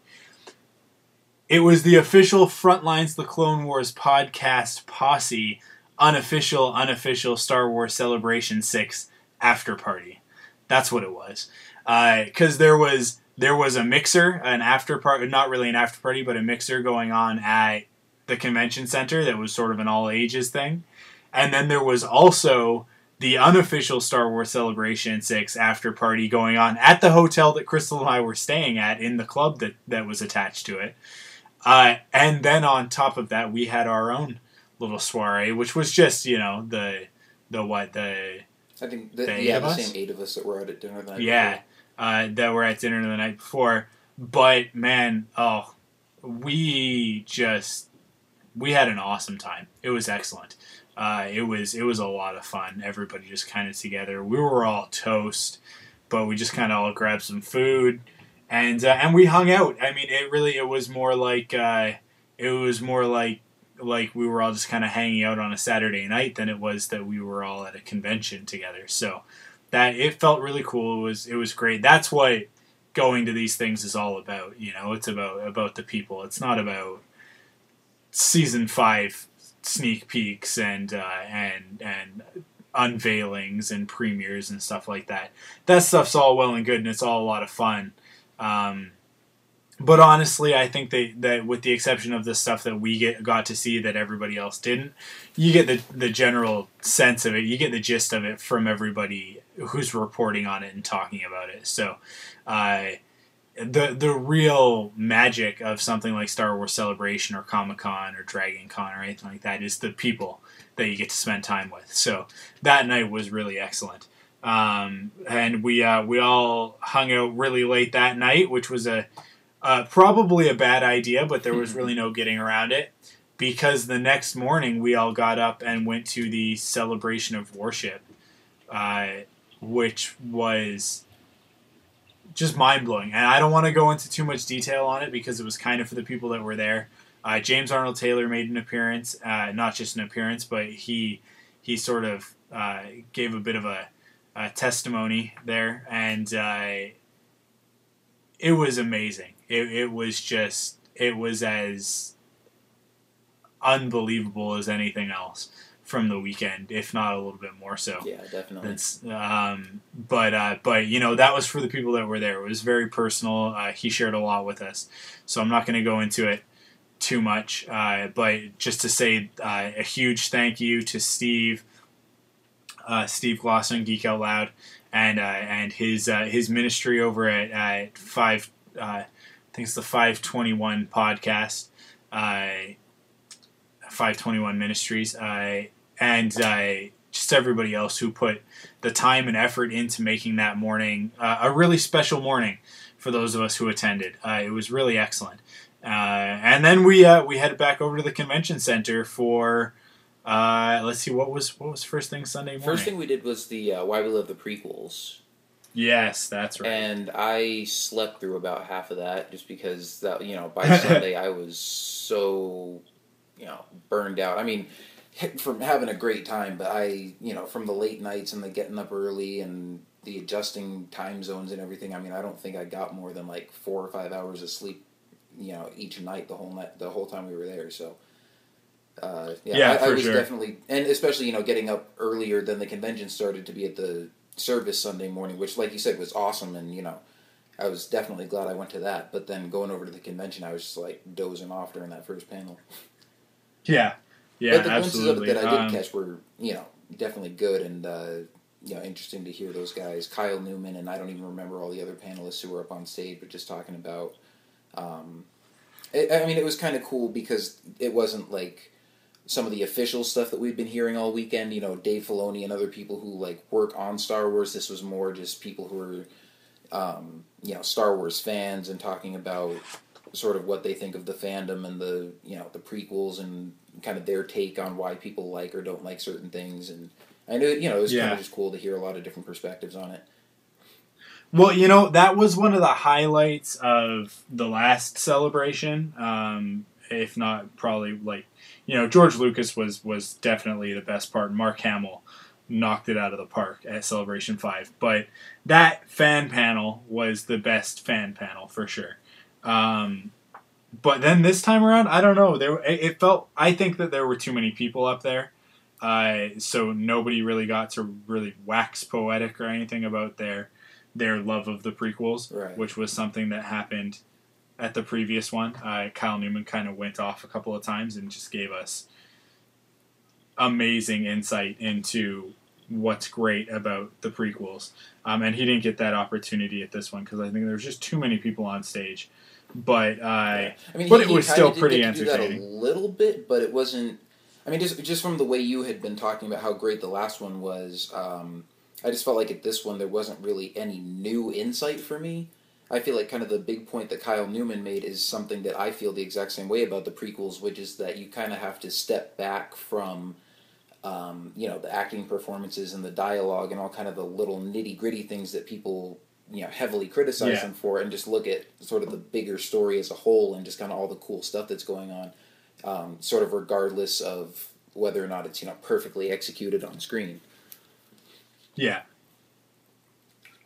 It was the official Frontlines The Clone Wars podcast posse unofficial, unofficial Star Wars Celebration 6 after party. That's what it was. Because uh, there was there was a mixer, an after party, not really an after party, but a mixer going on at the convention center that was sort of an all ages thing. And then there was also the unofficial Star Wars Celebration 6 after party going on at the hotel that Crystal and I were staying at in the club that, that was attached to it. Uh, and then on top of that, we had our own little soiree, which was just, you know, the, the what, the. I think, the, the yeah, the same eight of us that were out at dinner night Yeah, uh, that were at dinner the night before. But man, oh, we just we had an awesome time. It was excellent. Uh, it was it was a lot of fun. Everybody just kind of together. We were all toast, but we just kind of all grabbed some food, and uh, and we hung out. I mean, it really it was more like uh, it was more like like we were all just kind of hanging out on a Saturday night than it was that we were all at a convention together. So that it felt really cool. It was it was great. That's what going to these things is all about. You know, it's about about the people. It's not about season five sneak peeks and uh, and and unveilings and premieres and stuff like that. That stuff's all well and good and it's all a lot of fun. Um, but honestly, I think they, that with the exception of the stuff that we get got to see that everybody else didn't, you get the the general sense of it. You get the gist of it from everybody who's reporting on it and talking about it. So, uh, the the real magic of something like Star Wars Celebration or Comic Con or Dragon Con or anything like that is the people that you get to spend time with. So that night was really excellent, um, and we uh, we all hung out really late that night, which was a uh, probably a bad idea, but there was really no getting around it because the next morning we all got up and went to the celebration of worship, uh, which was just mind blowing. And I don't want to go into too much detail on it because it was kind of for the people that were there. Uh, James Arnold Taylor made an appearance, uh, not just an appearance, but he he sort of uh, gave a bit of a, a testimony there, and uh, it was amazing. It, it was just it was as unbelievable as anything else from the weekend, if not a little bit more so. Yeah, definitely. um, but uh, but you know that was for the people that were there. It was very personal. Uh, he shared a lot with us, so I'm not going to go into it too much. Uh, but just to say uh, a huge thank you to Steve, uh, Steve Glosson, Geek Out Loud, and uh, and his his ministry over at, at five. I think it's the 521 podcast. 521 Ministries and uh, just everybody else who put the time and effort into making that morning uh, a really special morning for those of us who attended. Uh, it was really excellent. Uh, and then we uh, we headed back over to the convention center for uh, let's see what was what was first thing Sunday morning. First thing we did was the Why We Love the prequels. Yes, that's right. And I slept through about half of that just because that you know by [laughs] Sunday I was so you know burned out. I mean from having a great time, but I, you know, from the late nights and the getting up early and the adjusting time zones and everything. I mean, I don't think I got more than like four or five hours of sleep, you know, each night the whole night, the whole time we were there. So, uh, yeah, yeah I, I was sure. definitely, and especially you know, getting up earlier than the convention started to be at the service Sunday morning, which, like you said, was awesome, and you know. I was definitely glad I went to that, but then going over to the convention, I was just like dozing off during that first panel. Yeah, yeah, but the glimpses of it that I did um, catch were, you know, definitely good and uh, you know interesting to hear those guys. Kyle Newman and I don't even remember all the other panelists who were up on stage, but just talking about. Um, it, I mean, it was kind of cool because it wasn't like some of the official stuff that we've been hearing all weekend. You know, Dave Filoni and other people who like work on Star Wars. This was more just people who are, um, you know, Star Wars fans and talking about sort of what they think of the fandom and the you know the prequels and kind of their take on why people like or don't like certain things. And I knew you know it was kind of just cool to hear a lot of different perspectives on it. Well, you know, that was one of the highlights of the last celebration. Um, if not probably like you know, George Lucas was was definitely the best part. Mark Hamill knocked it out of the park at Celebration Five. But that fan panel was the best fan panel for sure. Um, but then this time around, I don't know. There, it felt. I think that there were too many people up there, uh, so nobody really got to really wax poetic or anything about their their love of the prequels, Right. which was something that happened at the previous one. Uh, Kyle Newman kind of went off a couple of times and just gave us amazing insight into what's great about the prequels. Um, and he didn't get that opportunity at this one because I think there was just too many people on stage. But uh, I mean, but he- it was still pretty get to do that entertaining. a little bit, but it wasn't. I mean, just just from the way you had been talking about how great the last one was, um, I just felt like at this one there wasn't really any new insight for me. I feel like kind of the big point that Kyle Newman made is something that I feel the exact same way about the prequels, which is that you kind of have to step back from, um, you know, the acting performances and the dialogue and all kind of the little nitty gritty things that people, you know, heavily criticize Yeah. them for, and just look at sort of the bigger story as a whole and just kind of all the cool stuff that's going on, um, sort of regardless of whether or not it's you know perfectly executed on screen. Yeah.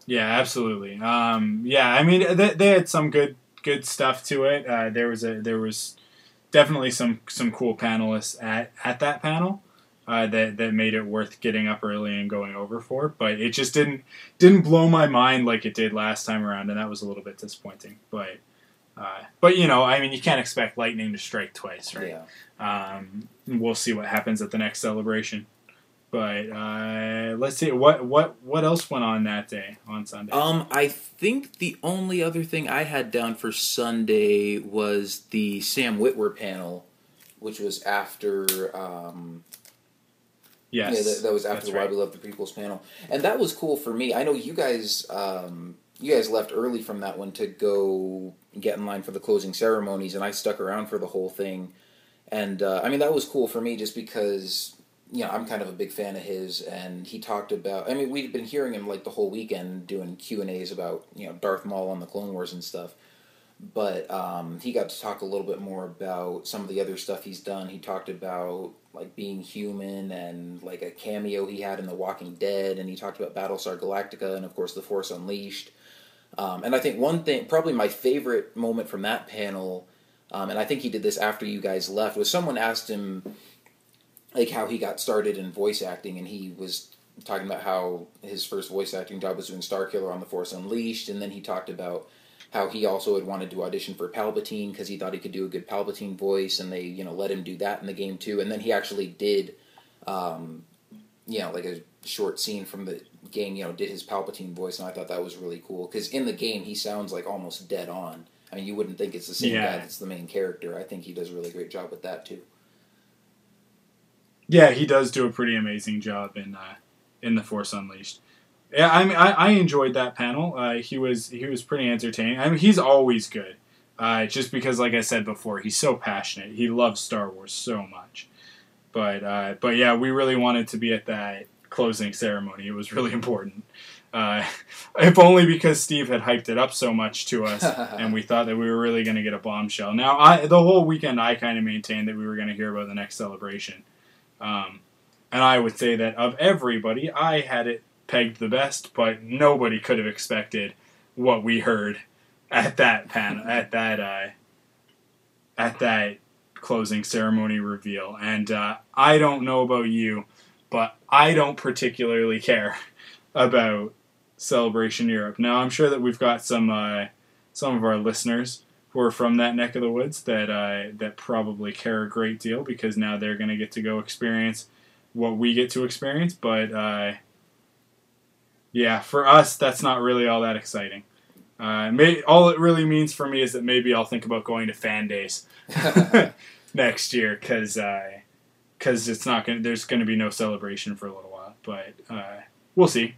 Yeah, absolutely. Um, yeah, I mean, they, they had some good good stuff to it. Uh, there was a there was definitely some some cool panelists at at that panel uh, that that made it worth getting up early and going over for. But it just didn't didn't blow my mind like it did last time around, and that was a little bit disappointing. But uh, but you know, I mean, you can't expect lightning to strike twice, right? Yeah. Um, we'll see what happens at the next celebration. But uh, let's see what what what else went on that day on Sunday. Um, I think the only other thing I had down for Sunday was the Sam Witwer panel, which was after. Um, yes, yeah, that, that was after the Why right. We Love the Prequels panel, and that was cool for me. I know you guys, um, you guys left early from that one to go get in line for the closing ceremonies, and I stuck around for the whole thing. And uh, I mean, that was cool for me just because you know I'm kind of a big fan of his, and he talked about. I mean, we'd been hearing him like the whole weekend doing Q and A's about you know Darth Maul on the Clone Wars and stuff. But um, he got to talk a little bit more about some of the other stuff he's done. He talked about like being human and like a cameo he had in The Walking Dead, and he talked about Battlestar Galactica and of course The Force Unleashed. Um, and I think one thing, probably my favorite moment from that panel, um, and I think he did this after you guys left, was someone asked him like how he got started in voice acting, and he was talking about how his first voice acting job was doing Starkiller on The Force Unleashed, and then he talked about how he also had wanted to audition for Palpatine because he thought he could do a good Palpatine voice, and they you know let him do that in the game too, and then he actually did, um, you know, like a short scene from the game, you know, did his Palpatine voice, and I thought that was really cool because in the game he sounds like almost dead on. I mean, you wouldn't think it's the same Yeah. guy that's the main character. I think he does a really great job with that too. Yeah, he does do a pretty amazing job in uh, in the Force Unleashed. Yeah, I mean, I, I enjoyed that panel. Uh, he was he was pretty entertaining. I mean, he's always good. Uh, just because, like I said before, he's so passionate. He loves Star Wars so much. But uh, but yeah, we really wanted to be at that closing ceremony. It was really [laughs] important. Uh, [laughs] if only because Steve had hyped it up so much to us, [laughs] and we thought that we were really going to get a bombshell. Now, I the whole weekend I kind of maintained that we were going to hear about the next celebration. Um, and I would say that of everybody, I had it pegged the best, but nobody could have expected what we heard at that panel, at that, uh, at that closing ceremony reveal. And uh, I don't know about you, but I don't particularly care [laughs] about Celebration Europe. Now, I'm sure that we've got some uh, some of our listeners who are from that neck of the woods that uh, that probably care a great deal because now they're going to get to go experience what we get to experience. But uh, yeah, for us, that's not really all that exciting. Uh, may, all it really means for me is that maybe I'll think about going to fan days [laughs] [laughs] next year because because it's not going. There's going to be no celebration for a little while, but uh, we'll see.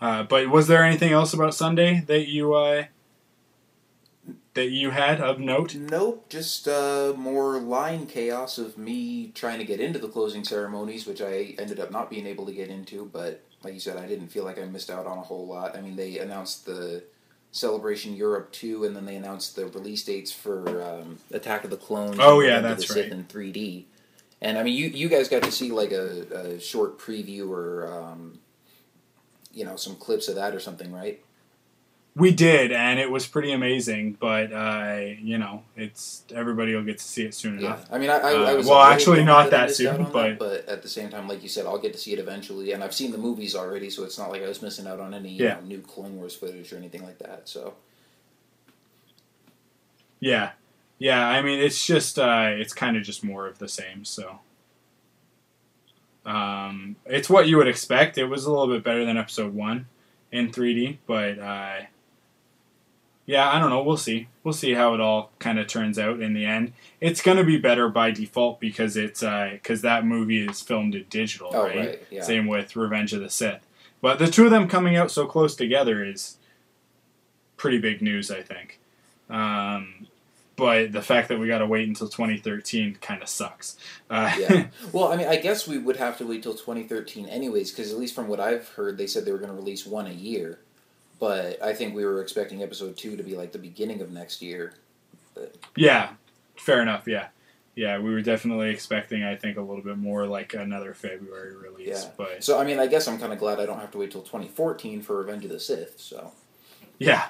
Uh, but was there anything else about Sunday that you uh, that you had of note? Nope, just uh, more line chaos of me trying to get into the closing ceremonies, which I ended up not being able to get into. But like you said, I didn't feel like I missed out on a whole lot. I mean, they announced the Celebration Europe 2, and then they announced the release dates for um, Attack of the Clones. Oh, yeah, that's the Sith right. in 3D. And I mean, you you guys got to see like a, a short preview or um, you know some clips of that or something, right? We did, and it was pretty amazing. But uh, you know, it's everybody will get to see it soon Yeah, enough. I mean, I, I, Uh, I was well, actually, not that soon, on but- but at the same time, like you said, I'll get to see it eventually, and I've seen the movies already, so it's not like I was missing out on any Yeah. know, new Clone Wars footage or anything like that. So Yeah, yeah. I mean, it's just uh, it's kind of just more of the same. So, um, it's what you would expect. It was a little bit better than episode one in 3D, but uh, yeah, I don't know. We'll see. We'll see how it all kind of turns out in the end. It's gonna be better by default because it's because that movie is filmed in digital, oh right? right, yeah, Same with Revenge of the Sith. But the two of them coming out so close together is pretty big news, I think. Um, but the fact that we got to wait until 2013 kind of sucks. Uh, yeah. [laughs] Well, I mean, I guess we would have to wait till 2013 anyways, because at least from what I've heard, they said they were going to release one a year. But I think we were expecting episode two to be like the beginning of next year. yeah, fair enough. Yeah. Yeah, we were definitely expecting, I think, a little bit more like another February release. Yeah. But So I mean, I guess I'm kind of glad I don't have to wait till 2014 for Revenge of the Sith. So Yeah.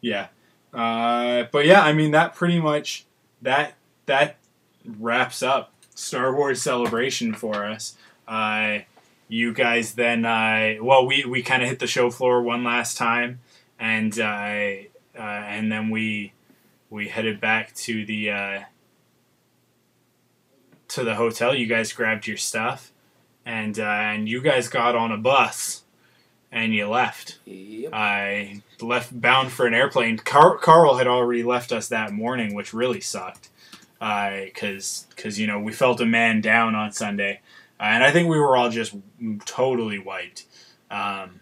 Yeah. Uh, but yeah, I mean that pretty much that that wraps up Star Wars Celebration for us. Uh, you guys then uh, well we, we kind of hit the show floor one last time and uh, uh, and then we we headed back to the uh, to the hotel. You guys grabbed your stuff and uh, and you guys got on a bus and you left. yep. I left bound for an airplane. Car- Carl had already left us that morning, which really sucked. Because, because you know, we felt a man down on Sunday, uh, and I think we were all just totally wiped. Um,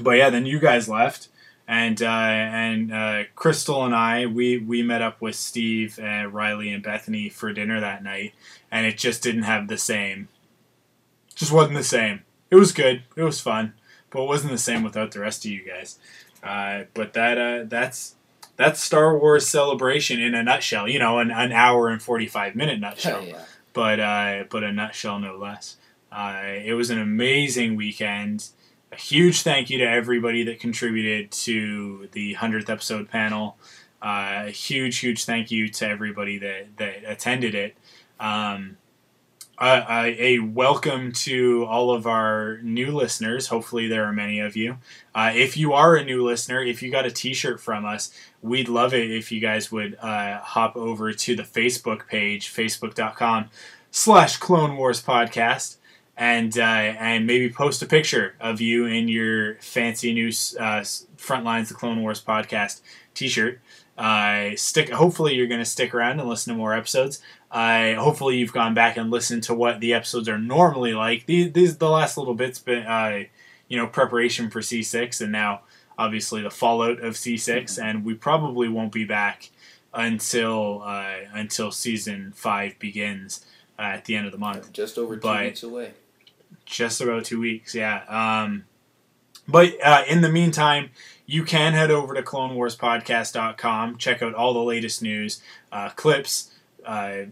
but yeah, then you guys left, and uh, and uh, Crystal and I we we met up with Steve, uh, Riley, and Bethany for dinner that night, and it just didn't have the same. Just wasn't the same. It was good. It was fun, but it wasn't the same without the rest of you guys. Uh, but that uh, that's that's Star Wars Celebration in a nutshell. You know, an, an hour and forty five minute nutshell [laughs] yeah. But uh, but a nutshell no less. Uh, it was an amazing weekend. A huge thank you to everybody that contributed to the hundredth episode panel. Uh, a huge, huge thank you to everybody that that attended it. Um, uh, a welcome to all of our new listeners. Hopefully, there are many of you. Uh, if you are a new listener, if you got a T-shirt from us, we'd love it if you guys would uh, hop over to the Facebook page, facebook.com slash Clone Wars Podcast, and uh, and maybe post a picture of you in your fancy new uh, Frontlines the Clone Wars Podcast T-shirt. Uh, stick. Hopefully, you're going to stick around and listen to more episodes. Uh, hopefully, you've gone back and listened to what the episodes are normally like. These, these the last little bits, but uh, you know, preparation for C6, and now obviously the fallout of C6, and we probably won't be back until uh, until season five begins uh, at the end of the month. Just over two But- weeks away. Just about two weeks, yeah. Um, but uh, in the meantime, you can head over to CloneWarsPodcast.com, check out all the latest news, uh, clips, uh,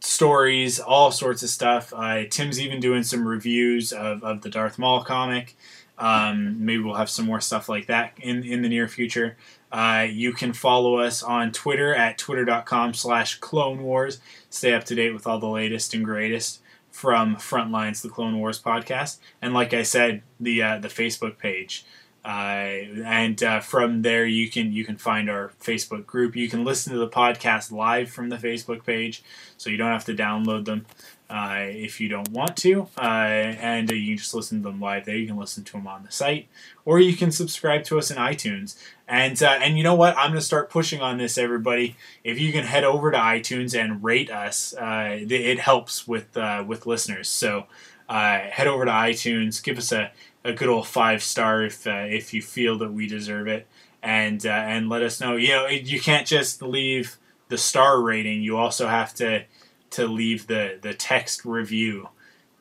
stories, all sorts of stuff. Uh, Tim's even doing some reviews of, of the Darth Maul comic. Um, maybe we'll have some more stuff like that in, in the near future. Uh, you can follow us on Twitter at twitter.com slash Clone Wars. Stay up to date with all the latest and greatest from Frontlines, the Clone Wars podcast. And like I said, the uh, the Facebook page. Uh, and uh, from there, you can you can find our Facebook group. You can listen to the podcast live from the Facebook page, so you don't have to download them uh, if you don't want to. Uh, and uh, you can just listen to them live there. You can listen to them on the site, or you can subscribe to us in iTunes. And uh, and you know what? I'm gonna start pushing on this, everybody. If you can head over to iTunes and rate us, uh, it helps with uh, with listeners. So. head over to iTunes, give us a, a good old five star if if you feel that we deserve it, and and let us know. You know, you can't just leave the star rating. You also have to to leave the the text review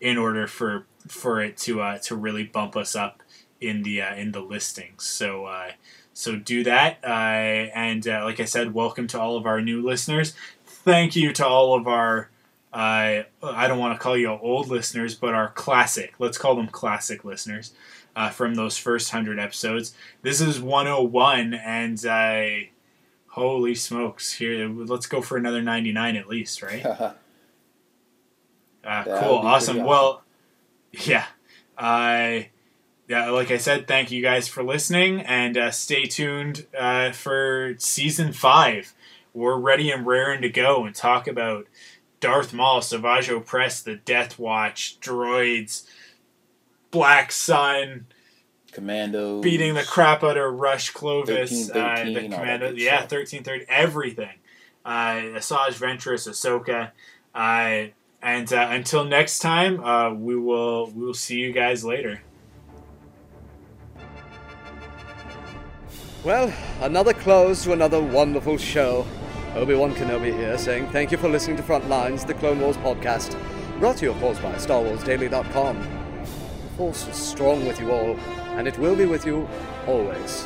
in order for for it to uh, to really bump us up in the uh, in the listings. So uh, so do that. Uh, and uh, like I said, welcome to all of our new listeners. Thank you to all of our uh, I don't want to call you old listeners, but our classic. Let's call them classic listeners from those first hundred episodes. This is 101, and uh, holy smokes! Here, let's go for another 99 at least, right? [laughs] uh, cool, awesome. awesome. Well, [laughs] yeah. Uh, yeah, like I said, thank you guys for listening, and uh, stay tuned uh, for season five. We're ready and raring to go and talk about Darth Maul, Savage Opress, the Death Watch, droids, Black Sun, Commando, beating the crap out of Rush Clovis, 13, 13, uh, the Commando, yeah, thirteen thirty, everything. Uh, Asajj Ventress, Ahsoka, uh, and uh, until next time, uh, we will we will see you guys later. Well, another close to another wonderful show. Obi-Wan Kenobi here, saying thank you for listening to Frontlines, the Clone Wars podcast, brought to you, of course, by StarWarsDaily.com. The Force is strong with you all, and it will be with you always.